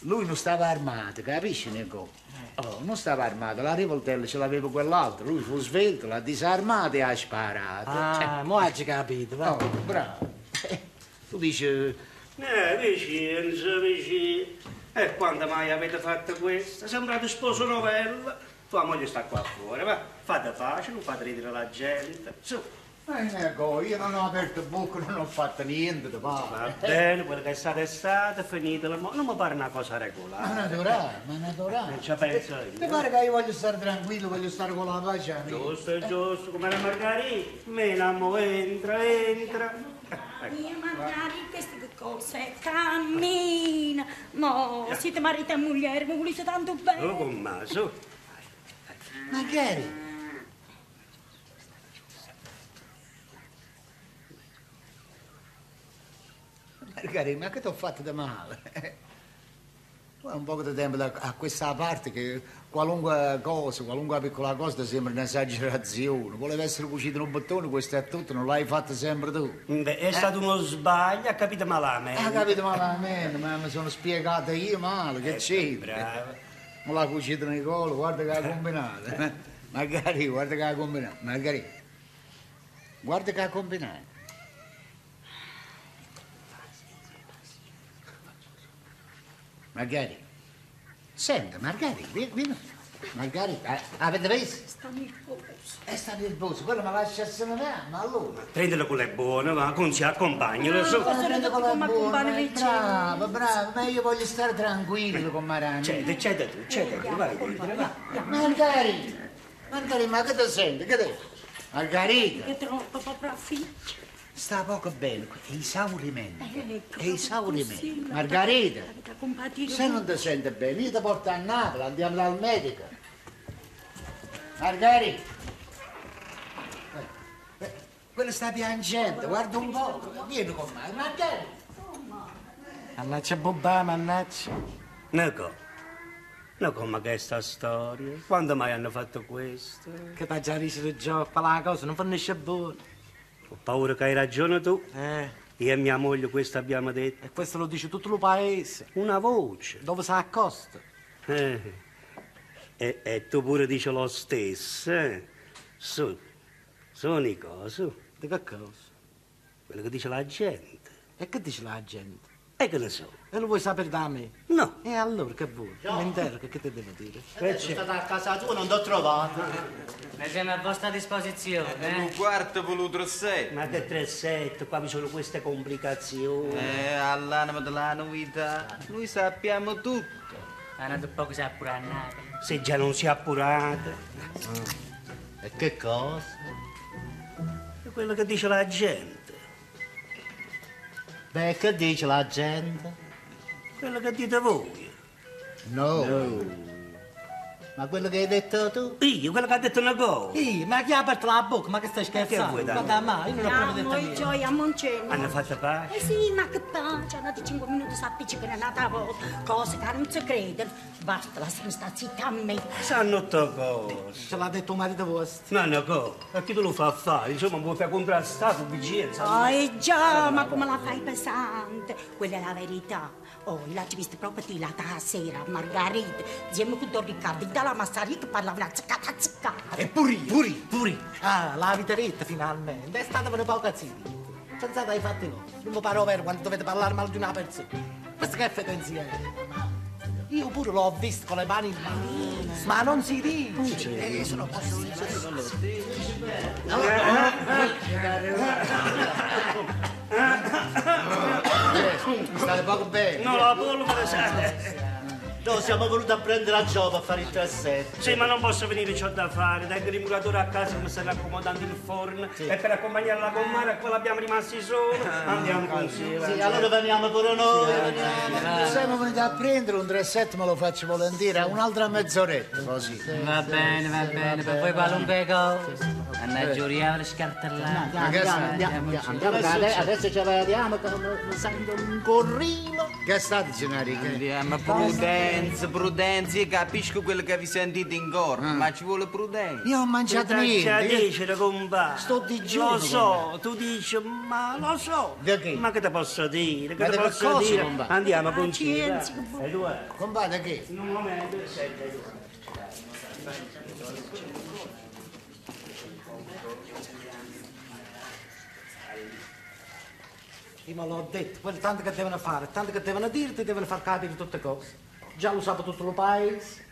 Lui non stava armato, capisci, Nico? Oh, non stava armato, la rivoltella ce l'aveva quell'altro. Lui fu svelto, l'ha disarmato e ha sparato. Ah, mo hai capito, va. Oh, bravo. Eh, Tu dici... Eh, vicinza, vicino. E quando mai avete fatto questo? Sembrate sposo novella. Tua moglie sta qua fuori, va. Fate pace, non fate ridere la gente. Su, Eh, Nico, io non ho aperto bocca, non ho fatto niente, ti va pare. bene, quello che è stato è stato, è finito. la mo- Non mi pare una cosa Ma regolare. naturale, ma naturale. Non ci penso io. pare che io voglio stare tranquillo, voglio stare con la pace amico? Giusto, giusto, come la Margherita. Menamo, entra, entra. Mia magari queste cose, cammina. Mo, siete marito e moglie, mi volete tanto Oh, bene. con me, su. Ma che eri? Margarita, ma che ti ho fatto di male? Tu hai un po' di tempo da, a questa parte che qualunque cosa, qualunque piccola cosa ti sembra un'esagerazione. Voleva essere cucito in un bottone, questo è tutto, non l'hai fatto sempre tu. Beh, è stato uno sbaglio, ha capito malamente. Ha capito malamente, ma mi sono spiegata io male, che c'è? bravo. Me l'ha cucito nel collo, guarda che ha combinato. Magari, guarda che ha combinato. Magari, guarda che ha combinato. Margherita, senta, Margherita, vieni. Margherita, eh, avete visto? Sta nervoso. È stato il boss, quello mi lascia se ne va, ma allora... Prendilo con le buone, ma con si accompagna, lo so. Cosa ne dopo come accompagna buona, vicino? Bravo, bravo, ma io voglio stare tranquillo con Marani. Cede, cede tu, cede tu, vai dentro, va. Margherita, Margherita, ma che ti senti? Che te? Margherita, È troppo proprio affitto. Sta poco bene, è esaurimento, Ecco, è esaurimento. così, Margherita, se non ti senti bene, io ti porto a Napoli, andiamo dal medico. Margherita, eh, eh, quello sta piangendo, guarda un po', vieni con me, Margherita. Mannaggia Bobà, mannaggia. Nico, no come che è sta storia? Quando mai hanno fatto questo? Che t'ha già riso di gioco, la cosa non finisce buono. Ho paura che hai ragione tu. Eh, Io e mia moglie questo abbiamo detto. e questo lo dice tutto il paese. Una voce. Dove si accosta? Eh. E, e tu pure dici lo stesso, eh? Su, su Nico, su. Di che cosa? Quello che dice la gente. E che dice la gente? E che ne so? E lo vuoi sapere da me? No. E allora che vuoi? Mi interroga, che ti devo dire? Sono stato a casa tua, non ti ho trovato. Noi siamo a vostra disposizione, Un eh? quarto voluto sei. Ma che tre sette, qua vi sono queste complicazioni. Eh, all'anima della novità, noi sappiamo tutto. Hanno poco si appurannate. Se già non si è appurate. E che cosa? È quello che dice la gente. Beh, che dice la gente? Quello che dite voi. No. Ma quello che hai detto tu? Io, quello che ha detto una cosa. Ehi, ma chi ha aperto la bocca? Ma che stai Che scherzando? vuoi da me? Io non ho proprio detto il niente. gioia a Moncello. Hanno fatto pace? Eh sì, ma che pace, andate 5 minuti si appiccicano un'altra volta, cose che non si credono. Basta, lasciami stare zitta a me. Sanno to cose. Ce l'ha detto un marito vostro. No, no, co. A chi te lo fa fare? Insomma, vuoi far contrastare con vicinanza? Oh, eh già, ma come la fai pesante? Quella è la verità. Oh, vista proprio di là da sera, Margherita, insieme con Don Riccardo, dalla Massari che parlavano a ziccata ziccata. E puri, puri, puri. Ah, la avete finalmente. È stata per poco zitti. Pensate ai fatti vostri. Non mi pare vero quando dovete parlare male di una persona. Questo che è pensiero? Io pure l'ho visto con le mani in mano. Ma non si dice. Eh, se non posso State poco bene. No, la polvere. No, siamo venuti a prendere la gioca a fare il trassetto. Sì, ma non posso venire, c'ho da fare. Tengo il muratore a casa che mi sta raccomandando il forno. E per accompagnarla con mare, a quella abbiamo rimasti solo. Andiamo così. Sì, allora veniamo pure noi. veniamo. Siamo venuti a prendere un dressetto, me lo faccio volentieri, un'altra mezz'oretta, così. Va bene, va bene, per voi qualunque cosa. Anna giuriamo le scartellate. Ma che sta- Andiamo, andiamo, andiamo, adesso ci vediamo che mi mi sento un corrilo. Che state, Genari? Che... Andiamo, prudenza, prudenza. Io capisco quello che vi sentite in corpo, ma ci vuole prudenza. Io ho mangiato C'è niente. da io- dicere, compà. Sto digiuno Lo con so, tu dici, ma lo so. Ma che ti posso dire? Che Ma che posso cosa, dire? compà? Andiamo con Pazienza, Cira. Edoardo, Compate che? in un momento, senti. Io me l'ho detto, quello tanto che devono fare, tanto che devono dirti, devono far capire tutte cose. Già lo sa tutto il paese,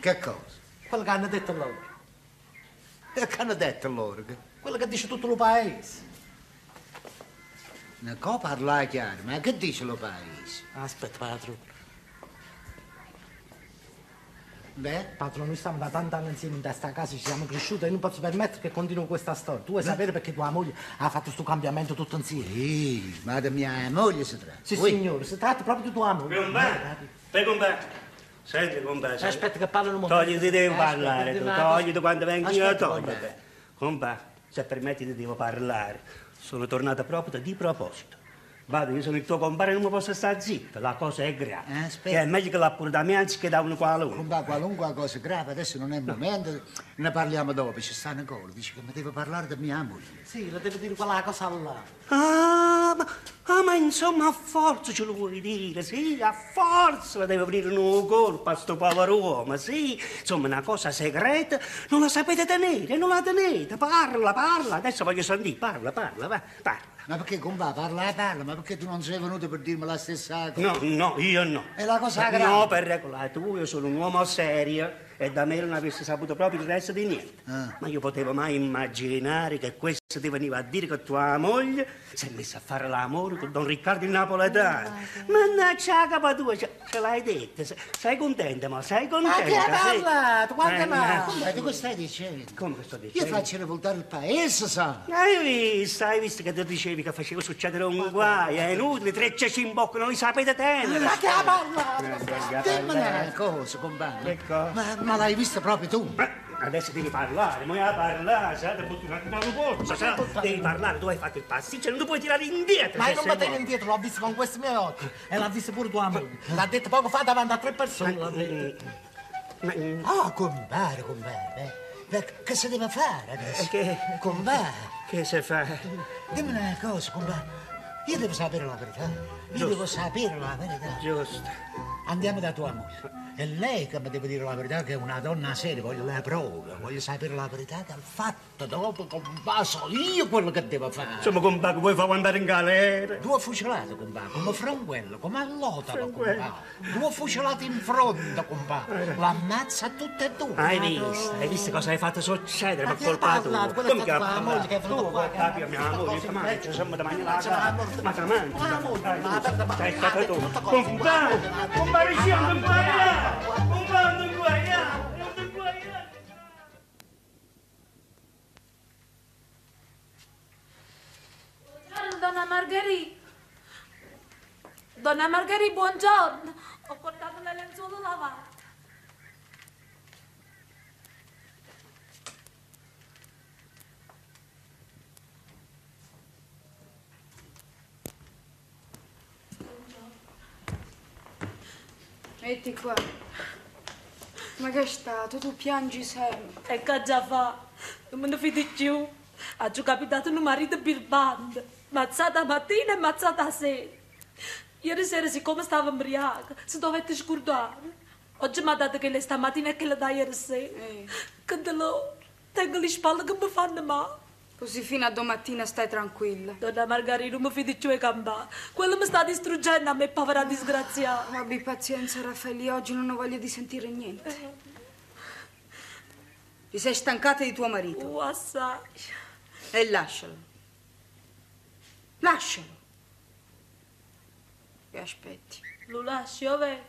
Che cosa? quello che hanno detto loro, Che hanno detto loro? Quello che dice tutto il paese. Non può parlare chiaro, ma che dice lo paese? Aspetta, padrone. Beh, Padrone, noi stiamo da tanti anni insieme in questa casa, ci siamo cresciuti e non posso permettere che continui questa storia. Tu vuoi sapere perché tua moglie ha fatto questo cambiamento tutto insieme? sì, ma di mia moglie si tratta. Sì, Ui, signore, si tratta proprio di tua moglie. Compà, per compà. Senti, compà, senti. Aspetta che parlano un momento. Togliti, devi Aspetta, parlare, tu. devo- Togliti quando vengo io, Aspetta, togliti. Compà, se permetti ti devo parlare. Sono tornata proprio di proposito. Vado, io sono il tuo compare, non mi posso stare zitto. La cosa è grave. Eh, aspetta. Che è meglio che la pure da me anziché da uno qualunque. Compa, qualunque cosa grave, adesso non è il momento, ne parliamo dopo. Ci sta Nicola, dice che mi deve parlare di mia moglie. Sì, lo devo dire quella cosa là. Ah ma, ah, ma insomma a forza ce lo vuoi dire, sì, a forza la deve venire una colpa a sto povero uomo, sì. Insomma, una cosa segreta, non la sapete tenere, non la tenete. Parla, parla, adesso voglio sentire, parla, parla, va, parla. Ma perché, compa, parla, parla, ma perché tu non sei venuto per dirmi la stessa cosa? No, no, io no. È la cosa grave. No, per regola, tu, io sono un uomo serio e da me non avresti saputo proprio il resto di niente. Ah. Ma io potevo mai immaginare che questo ti veniva a dire che tua moglie si è messa a fare l'amore con Don Riccardo il napoletano. Mannaggia la capa tua, ce, ce l'hai detta. se- Sei contenta, ma sei contenta? Ma che hai sì? parlato? Quando Eh. Ma di cosa stai dicendo? Come che sto Io dicendo? faccio rivoltare il paese, sa. Hai visto, hai visto che tu dicevi che faceva succedere un guaio, è inutile, tre ceci in bocca, non li sapete tenere. Ma che hai parlato? Eh, Dimmi eh, una cosa, compagno. Che cosa? Ma, ma l'hai vista proprio tu? Ma adesso devi parlare, ma a parlare, sai, ti butti un attimo una borsa, sai, devi parlare, tu hai fatto il pasticcio, non ti puoi tirare indietro. Ma io non buono. indietro, l'ho visto con questi miei occhi. E l'ha visto pure tua moglie. L'ha detto poco fa davanti a tre persone. l'ha detto. Ma, mm, Ah, compare, compare. Ma che si deve fare adesso? Che- Compare, che se fa? dimmi una cosa, compare. Io devo sapere la verità. Io Giusto. devo sapere la verità. Giusto. Andiamo da tua moglie. È lei che mi deve dire la verità, che è una donna seria, voglio le prove, voglio sapere la verità che ha fatto dopo con so io quello che devo fare. Insomma, compà, vuoi far andare in galera? Due fucilate, compà, come Franquello, come Allotalo, compà. Due fucilate in fronte, compà. L'ammazza tutte e due. Hai visto? Hai visto cosa hai fatto succedere Ma per che colpa ha tua? parlato? Quella Come è che ha stata la moglie che è parlato? venuta Tu qua, vuoi che capire ha mia fatto moglie, cose che mangia, peggio. insomma, da mangiare la Ma c'è la casa. morte. Ma che mangia? Ma la morte, Dai, ma la morte, ma- Sei ma- stato ma- tu. tutte cose Compare, uguali. compare, siamo un guaiato. Compare, un guaiato. un guaiato. Buongiorno, donna Margherita. Donna Margherita, buongiorno. Ho portato le lenzuola lavate. Metti qua. Ma che è stato? Tu piangi sempre. E fa? Non me ne fidi più. Ha capitato un marito birbante. Mazzata mattina e mazzata sera. Ieri sera, siccome stava ubriaca, si dovette scordare. Oggi mi ha dato lei stamattina e le dà ieri sera. Eh. Che dolore. Tengo le spalle che mi fanno male. Così fino a domattina stai tranquilla. Donna Margarita, non mi più e gamba. Quello mi sta distruggendo a me, povera disgraziata. Abbi pazienza, Raffaele, oggi non ho voglia di sentire niente. Ti sei stancata di tuo marito Uh, assai. e lascialo. Lascialo. E aspetti. Lo lascio, vabbè.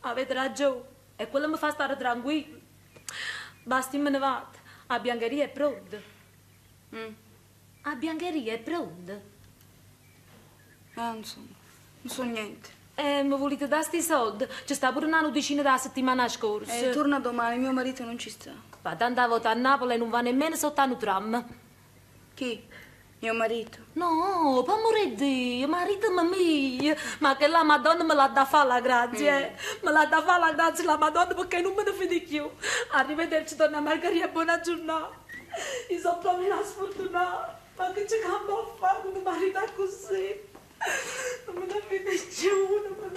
Avete ragione. E quello mi fa stare tranquillo. Basti me ne vado. A biancheria è pronta. Mm. A biancheria è pronta. Ah, insomma, non so niente. E mi volete dare sti soldi? Ci sta pure una nudicina da settimana scorsa. Eh, torna domani, mio marito non ci sta. Va tanta volta a Napoli e non va nemmeno sotto un tram. Chi? Mio marito. No, per amore di Dio, marito mio. Ma che la Madonna me l'ha da fare la grazia, eh. Me l'ha da fare la grazia la Madonna perché non me ne fidi più. Arrivederci, donna Margherita, buona giornata. Io sono proprio una sfortunata. Ma che c'è cambia a fare con un marito così? Non me ne fidi più, non me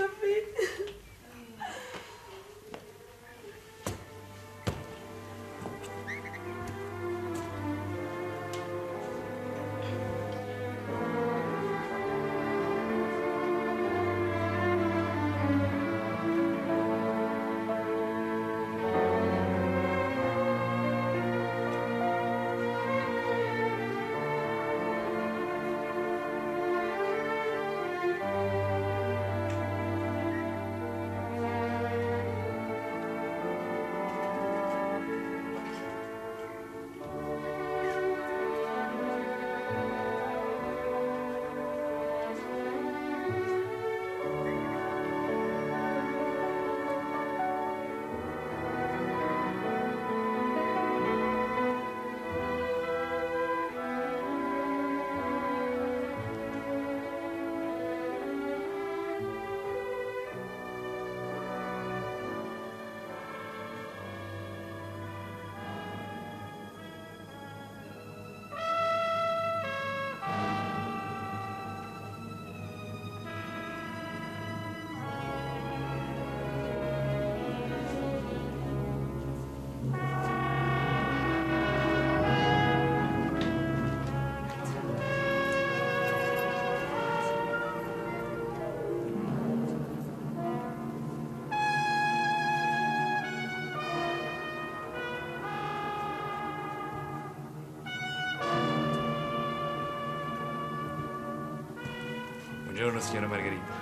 Buongiorno, signora Margherita.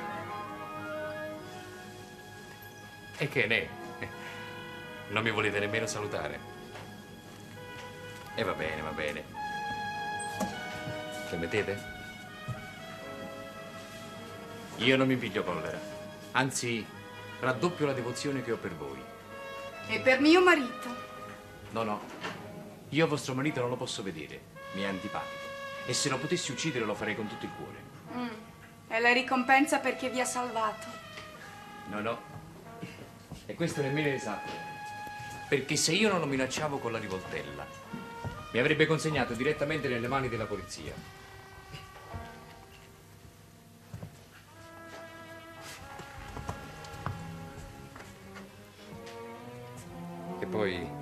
E che ne? Non mi volete nemmeno salutare? E va bene, va bene. Permettete? Io non mi piglio collera. Anzi, raddoppio la devozione che ho per voi. E per mio marito. No, no. Io vostro marito non lo posso vedere. Mi è antipatico. E se lo potessi uccidere lo farei con tutto il cuore. Mm. È la ricompensa perché vi ha salvato. No, no. E questo nemmeno esatto. Perché se io non lo minacciavo con la rivoltella, mi avrebbe consegnato direttamente nelle mani della polizia. E poi...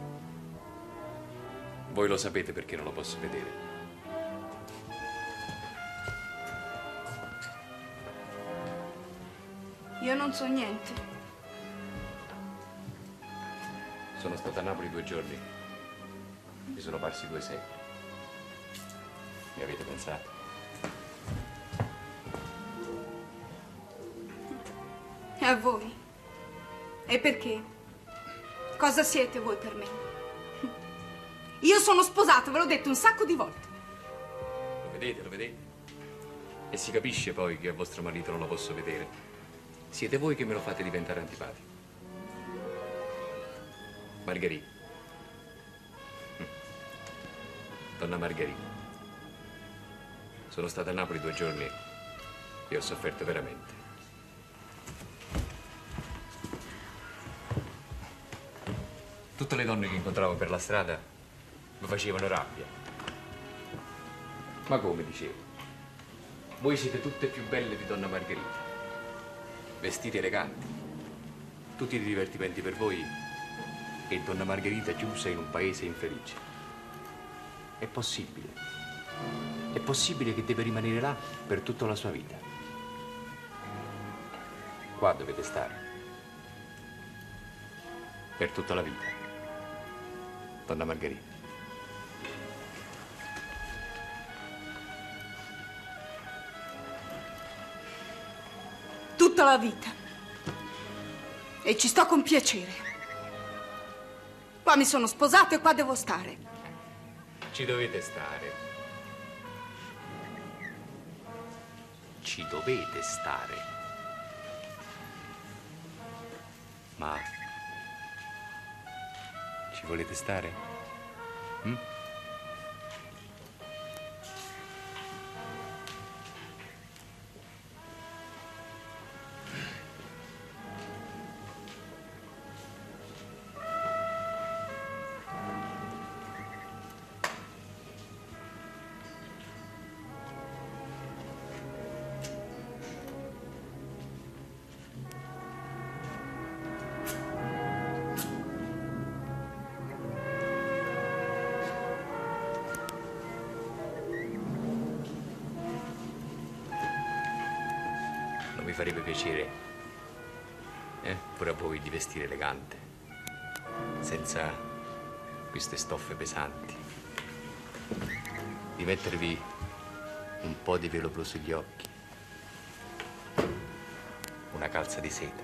Voi lo sapete perché non lo posso vedere. Non so niente. Sono stato a Napoli due giorni. Mi sono parsi due secoli. Mi avete pensato? E a voi? E perché? Cosa siete voi per me? Io sono sposato, ve l'ho detto un sacco di volte. Lo vedete, lo vedete? E si capisce poi che a vostro marito non lo posso vedere. Siete voi che me lo fate diventare antipatico. Margherita. Mm. Donna Margherita. Sono stata a Napoli due giorni e ho sofferto veramente. Tutte le donne che incontravo per la strada mi facevano rabbia. Ma come dicevo? Voi siete tutte più belle di Donna Margherita. Vestiti eleganti. Tutti i divertimenti per voi e Donna Margherita chiusa in un paese infelice. È possibile. È possibile che deve rimanere là per tutta la sua vita. Qua dovete stare. Per tutta la vita. Donna Margherita. La vita. E ci sto con piacere. Qua mi sono sposato e qua devo stare. Ci dovete stare. Ci dovete stare. Ma ci volete stare? Mm? Farebbe piacere, eh, pure a voi di vestire elegante, senza queste stoffe pesanti, di mettervi un po' di velo blu sugli occhi, una calza di seta.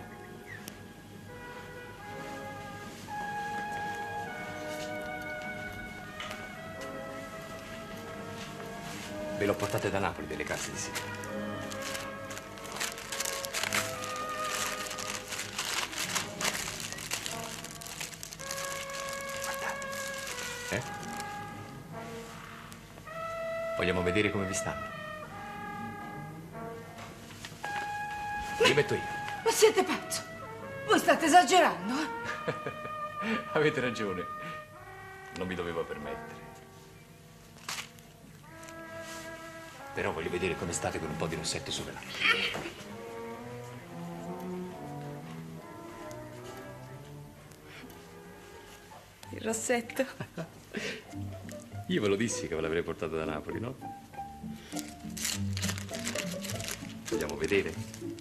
Ve l'ho portate da Napoli delle calze di seta. Vedere come vi stanno? Li metto io. Ma siete pazzo? Voi state esagerando? eh? Avete ragione. Non mi dovevo permettere. Però voglio vedere come state con un po' di rossetto sopra. Il rossetto. Io ve lo dissi che ve l'avrei portato da Napoli, no? Vogliamo vedere?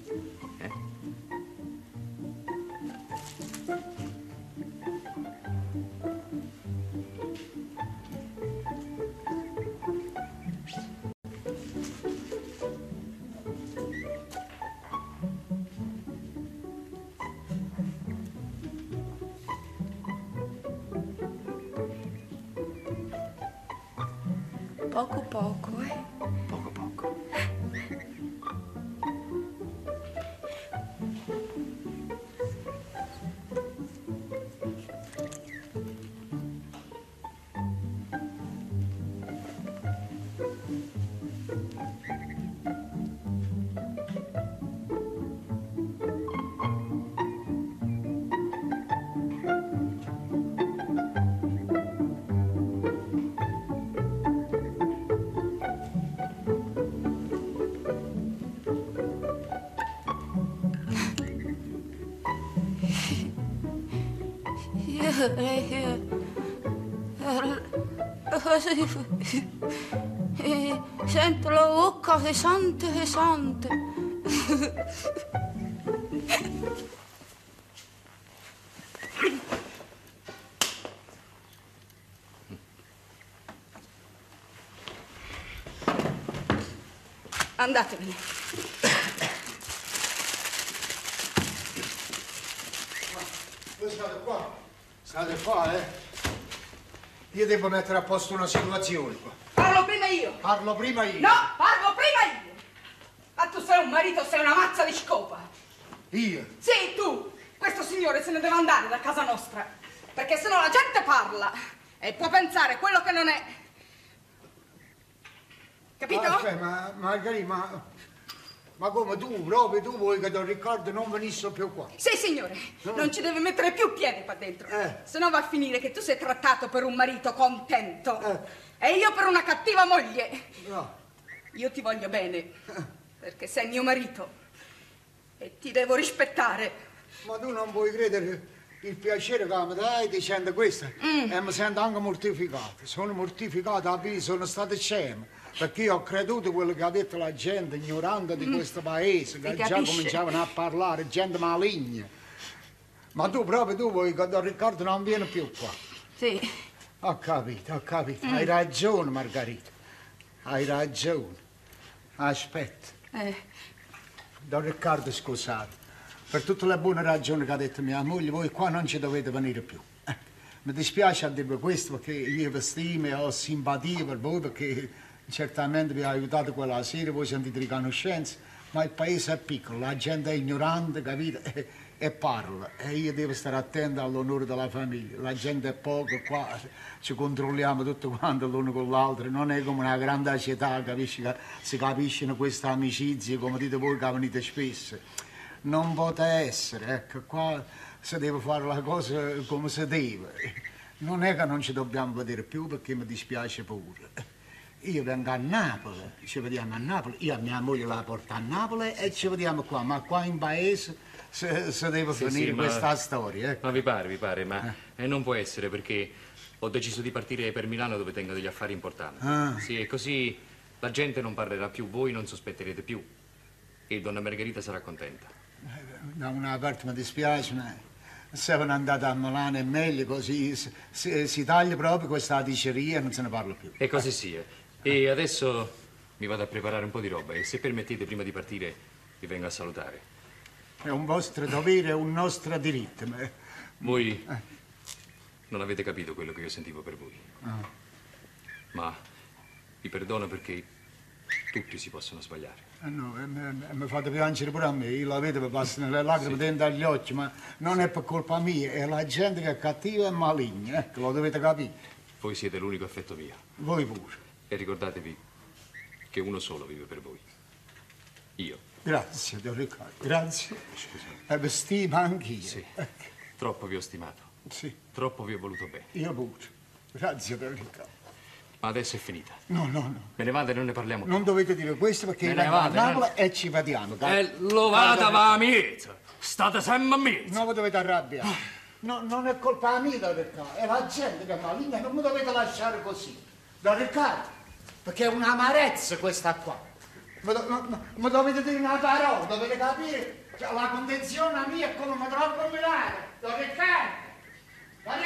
Sento la bocca pesante, pesante. Andatevene. Voi state qua? State qua, eh? Io devo mettere a posto una situazione qua. Parlo prima io. Parlo prima io. No, parlo prima io. Ma tu sei un marito, sei una mazza di scopa. Io? Sì, tu. Questo signore se ne deve andare da casa nostra. Perché sennò la gente parla e può pensare quello che non è. Capito? Ma, aspetta, ma Margherita, ma... Ma come tu, proprio tu vuoi che Don Riccardo non venisse più qua? Sì, signore, No. non ci deve mettere più piede qua dentro. Eh. Se no va a finire che tu sei trattato per un marito contento. Eh. E io per una cattiva moglie. No. Io ti voglio bene, perché sei mio marito. E ti devo rispettare. Ma tu non puoi credere il piacere che mi dai dicendo questo? E mi sento anche mortificato. Sono mortificato, sono stato scemo. Perché io ho creduto quello che ha detto la gente ignorante di questo paese, che già cominciavano a parlare, gente maligna. Ma tu proprio tu vuoi che Don Riccardo non viene più qua? Sì. Ho capito, ho capito. Mm. Hai ragione, Margherita. Hai ragione. Aspetta. Eh, Don Riccardo, scusate, per tutte le buone ragioni che ha detto mia moglie, voi qua non ci dovete venire più. Eh, Mi dispiace a dirvi questo perché io vi stimo e ho simpatia per voi perché certamente vi ha aiutato quella sera, voi sentite riconoscenza, ma il paese è piccolo, la gente è ignorante, capite? E, e parla. E io devo stare attento all'onore della famiglia. La gente è poca qua, ci controlliamo tutto quanto l'uno con l'altro, non è come una grande città, capisci? Si capiscono queste amicizie, come dite voi che venite spesso. Non può essere, ecco, qua si deve fare la cosa come si deve. Non è che non ci dobbiamo vedere più perché mi dispiace pure. Io vengo a Napoli, ci vediamo a Napoli, io a mia moglie la porto a Napoli e ci vediamo qua, ma qua in paese si, si deve Sì, finire sì, ma- questa storia. Ecco. Ma vi pare, vi pare, ma eh, non può essere perché ho deciso di partire per Milano dove tengo degli affari importanti. Ah. Sì, e così la gente non parlerà più, voi non sospetterete più. E donna Margherita sarà contenta. Da una parte mi dispiace, ma se sono andato a Milano è meglio così, si, si- si taglia proprio questa diceria e non se ne parla più. E così sia. E adesso mi vado a preparare un po' di roba e se permettete prima di partire vi vengo a salutare. È un vostro dovere, è un nostro diritto. Ma... Voi non avete capito quello che io sentivo per voi, Ah. ma vi perdono perché tutti si possono sbagliare. Eh no, e mi- fate piangere pure a me, io la vedo, mi passano le lacrime dentro agli occhi, ma non è per colpa mia, è la gente che è cattiva e maligna, ecco, lo dovete capire. Voi siete l'unico affetto mio. Voi pure. E ricordatevi che uno solo vive per voi. Io. Grazie, Don Riccardo, grazie. E vi stimo anch'io. Sì. Troppo vi ho stimato. Sì, Troppo vi ho voluto bene. io pure. Grazie, Don Riccardo. Ma adesso è finita. No, no, no. Me ne vado e non ne parliamo più. Non dovete dire questo perché Me ne vengo a vado, Napoli eh. e ci vediamo. dai. E lo vada va a miezzo. State sempre a miezzo. Non vi dovete arrabbiare. No, non è colpa mia, Don Riccardo, è la gente che è maligna, non mi dovete lasciare così. Don Riccardo, perché è un'amarezza questa qua. Mi dovete dire una parola, dovete capire che la condizione mia è come mi trovo a combinare. Don Riccardo, Don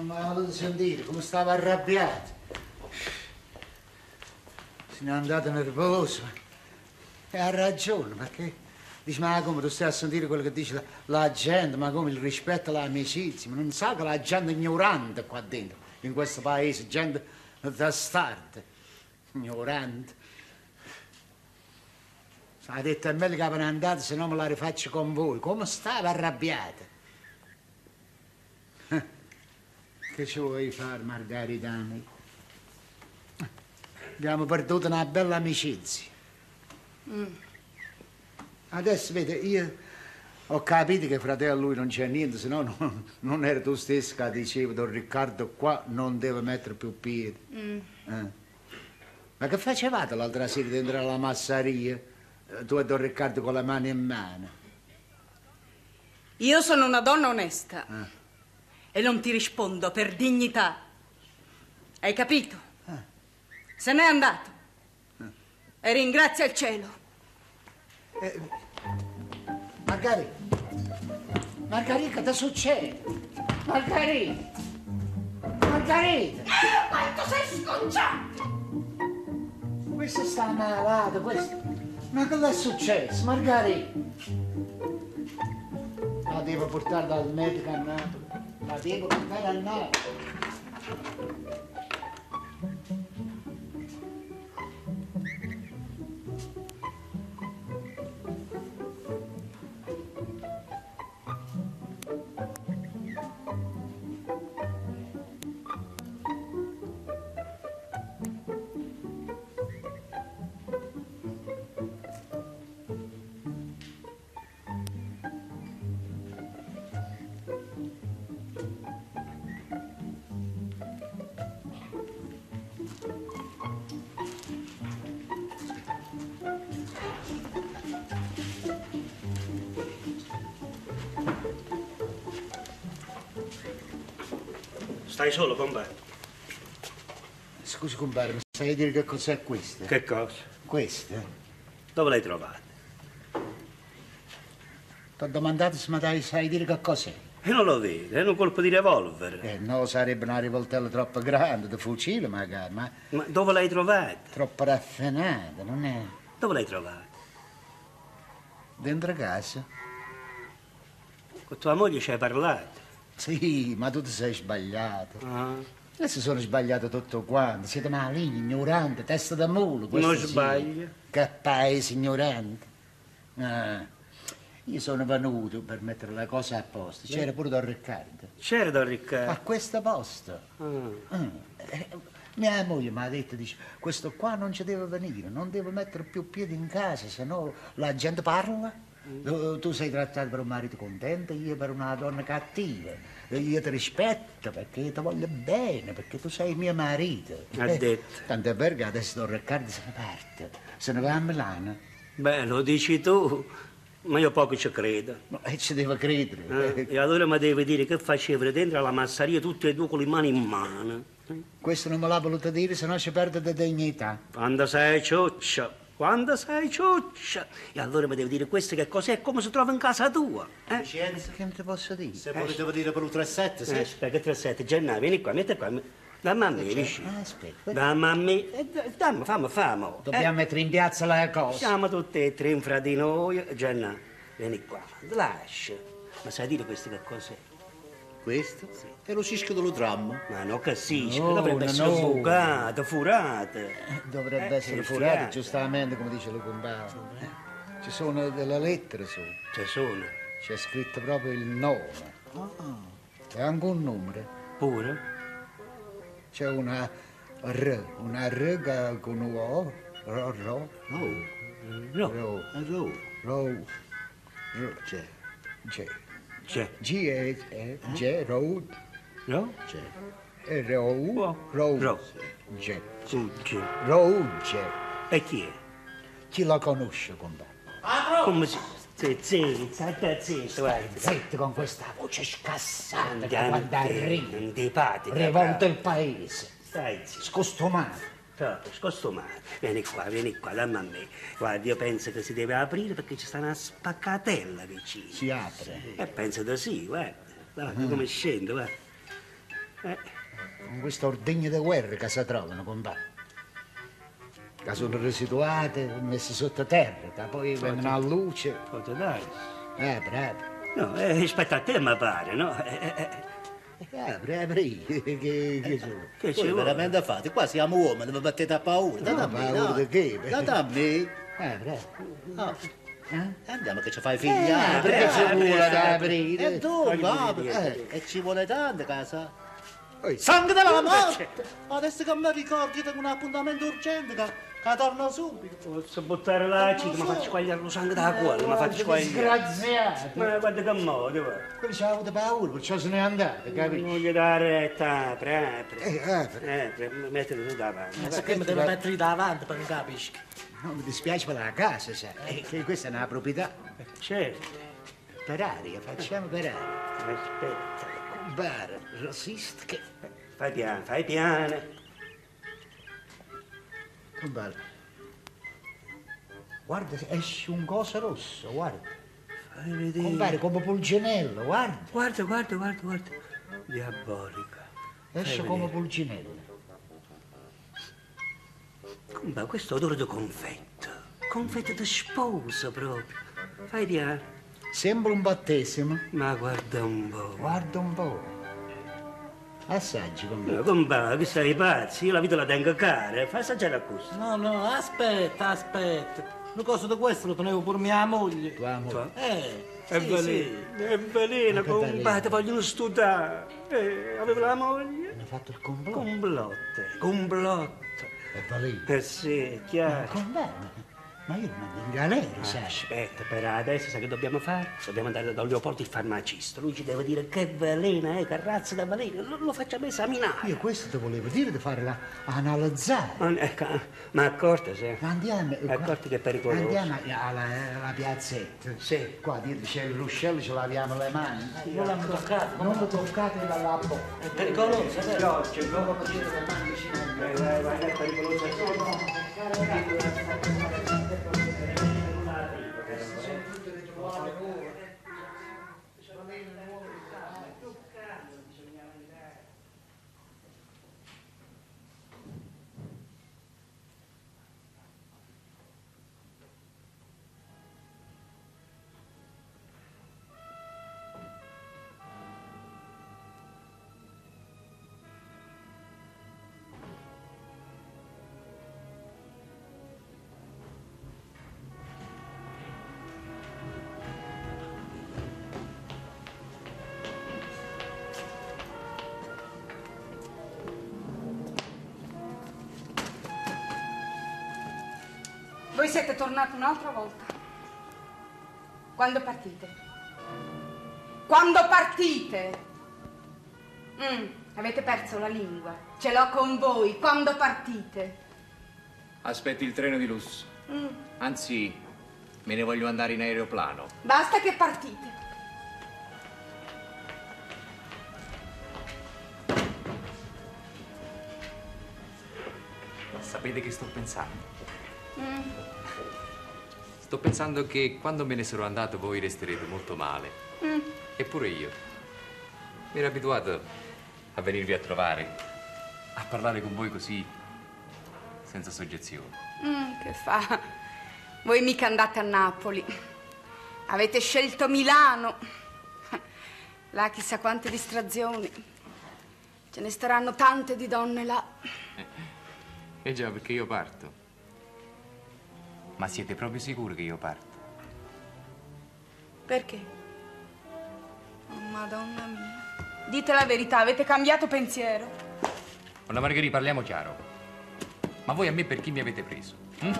Riccardo. mi ha voluto sentire come stava arrabbiato. Se n'è andato nervoso. E ha ragione, perché dice, ma come tu stai a sentire quello che dice la, la gente, ma come il rispetto all'amicizia, ma non sa che la gente è ignorante qua dentro, in questo paese, gente da start, ignorante. Ha detto a me che avevano andato, se no me la rifaccio con voi. Come stava arrabbiata? Eh, Che ci vuoi fare, Margaritani? Abbiamo perduto una bella amicizia. Adesso, vede, io ho capito che fra te e lui non c'è niente, se no non, non era tu stesso che dicevi, Don Riccardo qua non deve mettere più piede. Eh. Ma che facevate l'altra sera dentro alla massaria? Eh, Tu e Don Riccardo con le mani in mano. Io sono una donna onesta e non ti rispondo per dignità. Hai capito? Se n'è andato. E ringrazia il cielo. Margherita, Margherita, che succede? Margherita, Margherita. Quanto sei scocciato! Questa sta malata, questa. Ma le è successo, Margherita? La devo portare dal medico a Napoli. La devo portare a Napoli. Stai solo, compare? Scusi, compare, mi sai dire che cos'è questo? Che cosa? Questo? Dove l'hai trovato? Ti ho domandato se mi dai, sai dire che cos'è? E non lo vedi, è un colpo di revolver. Eh, no, sarebbe una rivoltella troppo grande, di fucile magari, ma Ma dove l'hai trovato? troppo raffinata, non è? Dove l'hai trovato? Dentro casa? Con tua moglie ci hai parlato. Sì, ma tu ti sei sbagliato. Ah. Adesso sono sbagliato tutto quanto. Siete maligni, ignoranti, testa da mulo. Non sbaglio. Che paese ignorante. Ah, io sono venuto per mettere la cosa a posto. C'era pure Don Riccardo. C'era Don A Riccardo. questo posto. Ah. Mm. Mia moglie mi ha detto, dice, questo qua non ci deve venire, non deve mettere più piedi in casa, se no la gente parla. Tu, tu sei trattato per un marito contento, io per una donna cattiva. Io ti rispetto perché ti voglio bene, perché tu sei mio marito. Ha Eh, detto. Tant'è vero che adesso Don Riccardo se ne parte, se ne va a Milano. Beh, lo dici tu, ma io poco ci credo. No, E ci deve credere. Eh, E allora mi devi dire che facevano dentro alla massaria tutte e due con le mani in mano. Questo non me l'ha voluto dire, se no ci perde di dignità. Quando sei cioccia, quando sei cioccia. E allora mi devi dire questo che cos'è e come si trova in casa tua. Eh? Licenza. Che non ti posso dire? Se volete dire per un 3-7, sì. Eh, aspetta, che 37, Gennaro, vieni qua, metti qua. Dammi a me, vicino. Ah, aspetta. Dammi a me. Eh, Dammi, fammi, fammi. Dobbiamo mettere in piazza la cosa. Siamo tutti e tre fra di noi. Gennaro, vieni qua. Lascia. Ma sai dire questo che cos'è? Questo? È lo cisco dello tram. Ma non capisco, No, dovrebbe no, essere no. bucato, furato. Dovrebbe Eh, essere furato, giustamente, come dice lo compare. Ci sono delle lettere su. Ci sono. C'è scritto proprio il nome. E anche un numero. Pure? C'è una R, una R con un O. Ro, ro, Oh, No. ro, è ro. ro, ro, C'è. C'è. G è, è G, ro, No? c'è. e ro, Oh. ro, Ro. G. Fugge. Rouge. E chi è? Chi la conosce, compare? Come si... Zitto, zitto, zitto, guarda. Zitto con questa voce scassata che quando arriva Antipatica. rivolta il paese. Stai zitto. Scostumato. Proprio, scostumato. Vieni qua, vieni qua, dammi a me. Guarda, io penso che si deve aprire perché ci sta una spaccatella vicino. Si apre. E penso di sì, guarda. Guarda come scende, guarda. Con questo ordegno di guerra che si trovano, compare. Che sono residuate, messe sottoterra, che poi vengono a luce. Posso dare? Eh, bravo. No, eh, aspetta a te, mi pare, no? Eh, eh, eh, Eh, bravo, che, che, sono? che ci vuole? veramente fate? Qua siamo uomini, vi battete a paura. Date a No, paura dai. di che? Date a me. Eh. Ah. Andiamo che ci fai Eh, figli. perché ci vuole da aprire? E tu, papà, eh, e ci vuole tanto, casa. Sangue della morte! Adesso che mi ricordi tengo un appuntamento urgente che, che torno subito. Posso buttare l'acido, ma faccio squagliare lo sangue dalla cuore, ma faccio squagliare. Disgraziato. Ma guarda che modo, va. Quelli ci avuto paura, perciò se n'è andato, capisci? Non gli dare retta, apri, apri. Eh, apri. Apri, mettiti tu davanti. Ma perché mi devo mettere davanti per non capisci? No, mi dispiace per la casa, sai, eh, che questa è una proprietà. Certo, Per aria, facciamo per aria. aspetta. Bar, resist, che... Fai piano, fai piano. Compare. Guarda, esce un coso rosso, guarda. Fai vedere. Compare come pulcinello, guarda. Guarda, guarda, guarda, guarda. Diabolica. Esce come pulcinello. Ma questo odore di confetto. Confetto di sposa proprio. Fai piano. Sembra un battesimo. Ma guarda un po'. Guarda un po'. Assaggi, compare. Ma compà, che sei pazzi? Io la vita la tengo cara. Fai assaggiare a questo. No, no, aspetta, aspetta. Una cosa di questo lo tenevo per mia moglie. Tua moglie. Eh, È sì, veleno, è veleno, Ma ti vogliono studiare. Eh, aveva la moglie? Hanno fatto il complotto. Complotte, complotto. È valino. Eh sì, è chiaro. Compare. Ma io lo mando in galera, sai. Aspetta, però adesso sai che dobbiamo fare? Dobbiamo andare da Leopoldo il farmacista. Lui ci deve dire che veleno è, che razza da veleno. Lo, lo facciamo esaminare. Io questo ti volevo dire di farla analizzare. Ma, ecco, ma accorta, sì. Andiamo. qua- Accorti che è pericoloso. Andiamo alla, alla piazzetta. Sì. Qua dietro c'è il ruscello, ci laviamo le mani. non l'hanno toccato. Non lo toccate dalla bocca. È pericoloso, vero? No? Dopo mettete le mani vicino Vai, vai, vai, è pericoloso. Siete tornati un'altra volta. Quando partite? Quando partite? Mm, avete perso la lingua. Ce l'ho con voi. Quando partite? Aspetti il treno di lusso. Mm, Anzi, me ne voglio andare in aeroplano. basta che partite. Sapete che sto pensando? Mm, Sto pensando che quando me ne sarò andato voi resterete molto male. mm. Eppure io. Mi ero abituato a venirvi a trovare, a parlare con voi così, senza soggezione. Mm, che fa? Voi mica andate a Napoli. Avete scelto Milano. Là chissà quante distrazioni. Ce ne staranno tante di donne là. Eh già, perché io parto. Ma siete proprio sicuri che io parto? Perché? Oh, Madonna mia. Dite la verità, avete cambiato pensiero? Donna Margherita, parliamo chiaro. Ma voi a me per chi mi avete preso? hm?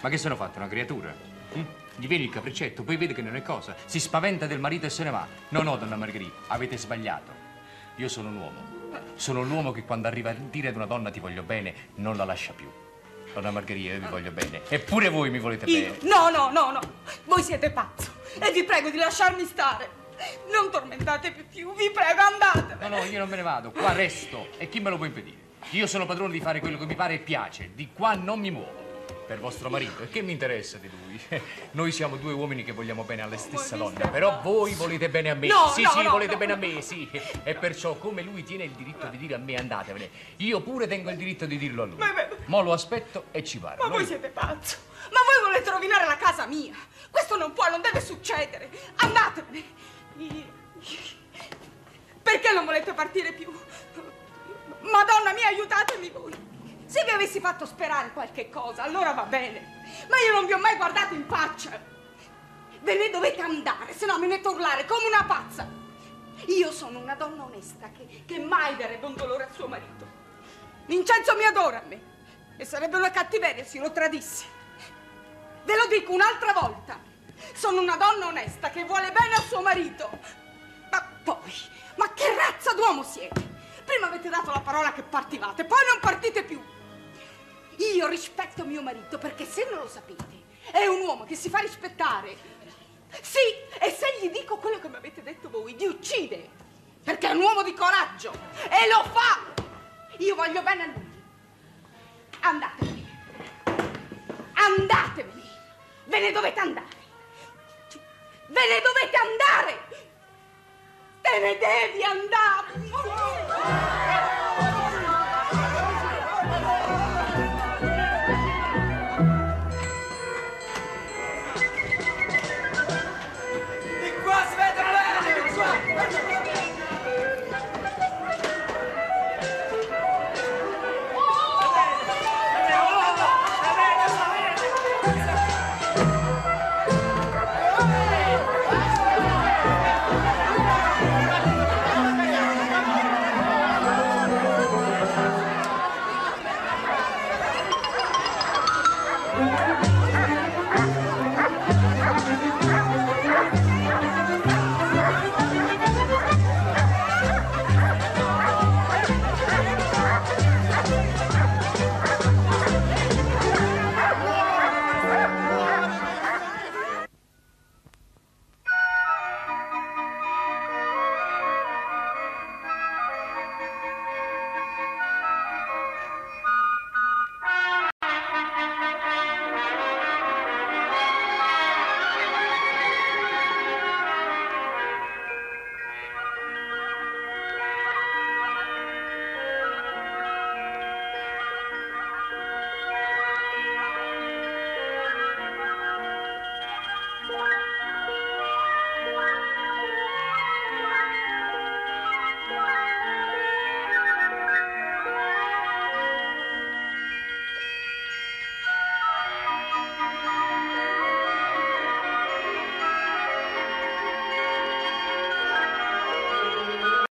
Ma che sono fatto, una creatura? hm? Gli viene il capriccetto, poi vede che non è cosa. Si spaventa del marito e se ne va. No, no, donna Margherita, avete sbagliato. Io sono un uomo. Sono l'uomo che quando arriva a dire ad una donna ti voglio bene, non la lascia più. Donna Margherita, io vi voglio bene. Eppure voi mi volete Io? bene. No, no, no, no. Voi siete pazzo. E vi prego di lasciarmi stare. Non tormentate più, vi prego, andate. No, no, io non me ne vado, qua resto. E chi me lo può impedire? Io sono padrone di fare quello che mi pare e piace. Di qua non mi muovo. Per vostro marito. E che mi interessa di lui? Noi siamo due uomini che vogliamo bene alla stessa donna, però voi volete bene a me. No, sì, no, sì, no, volete bene a me, sì. E perciò, come lui tiene il diritto di dire a me andatevene, io pure tengo il diritto di dirlo a lui. Ma- ma- Mo lo aspetto e ci parlo. Ma voi siete pazzo! Ma voi volete rovinare la casa mia! Questo non può, non deve succedere! Andatevene! Perché non volete partire più? Madonna mia, aiutatemi voi! Se vi avessi fatto sperare qualche cosa, allora va bene. Ma io non vi ho mai guardato in faccia. Ve ne dovete andare, se no mi metto a urlare come una pazza. Io sono una donna onesta che, che mai darebbe un dolore a suo marito. Vincenzo mi adora a me e sarebbe una cattiveria se lo tradissi. Ve lo dico un'altra volta. Sono una donna onesta che vuole bene a suo marito. Ma poi, ma che razza d'uomo siete? Prima avete dato la parola che partivate, poi non partite più. Io rispetto mio marito perché se non lo sapete, è un uomo che si fa rispettare. Sì, e se gli dico quello che mi avete detto voi, vi uccide. Perché è un uomo di coraggio e lo fa. Io voglio bene a lui. Andatevene. Andatevene. Ve ne dovete andare. Ve ne dovete andare. Te ne devi andare.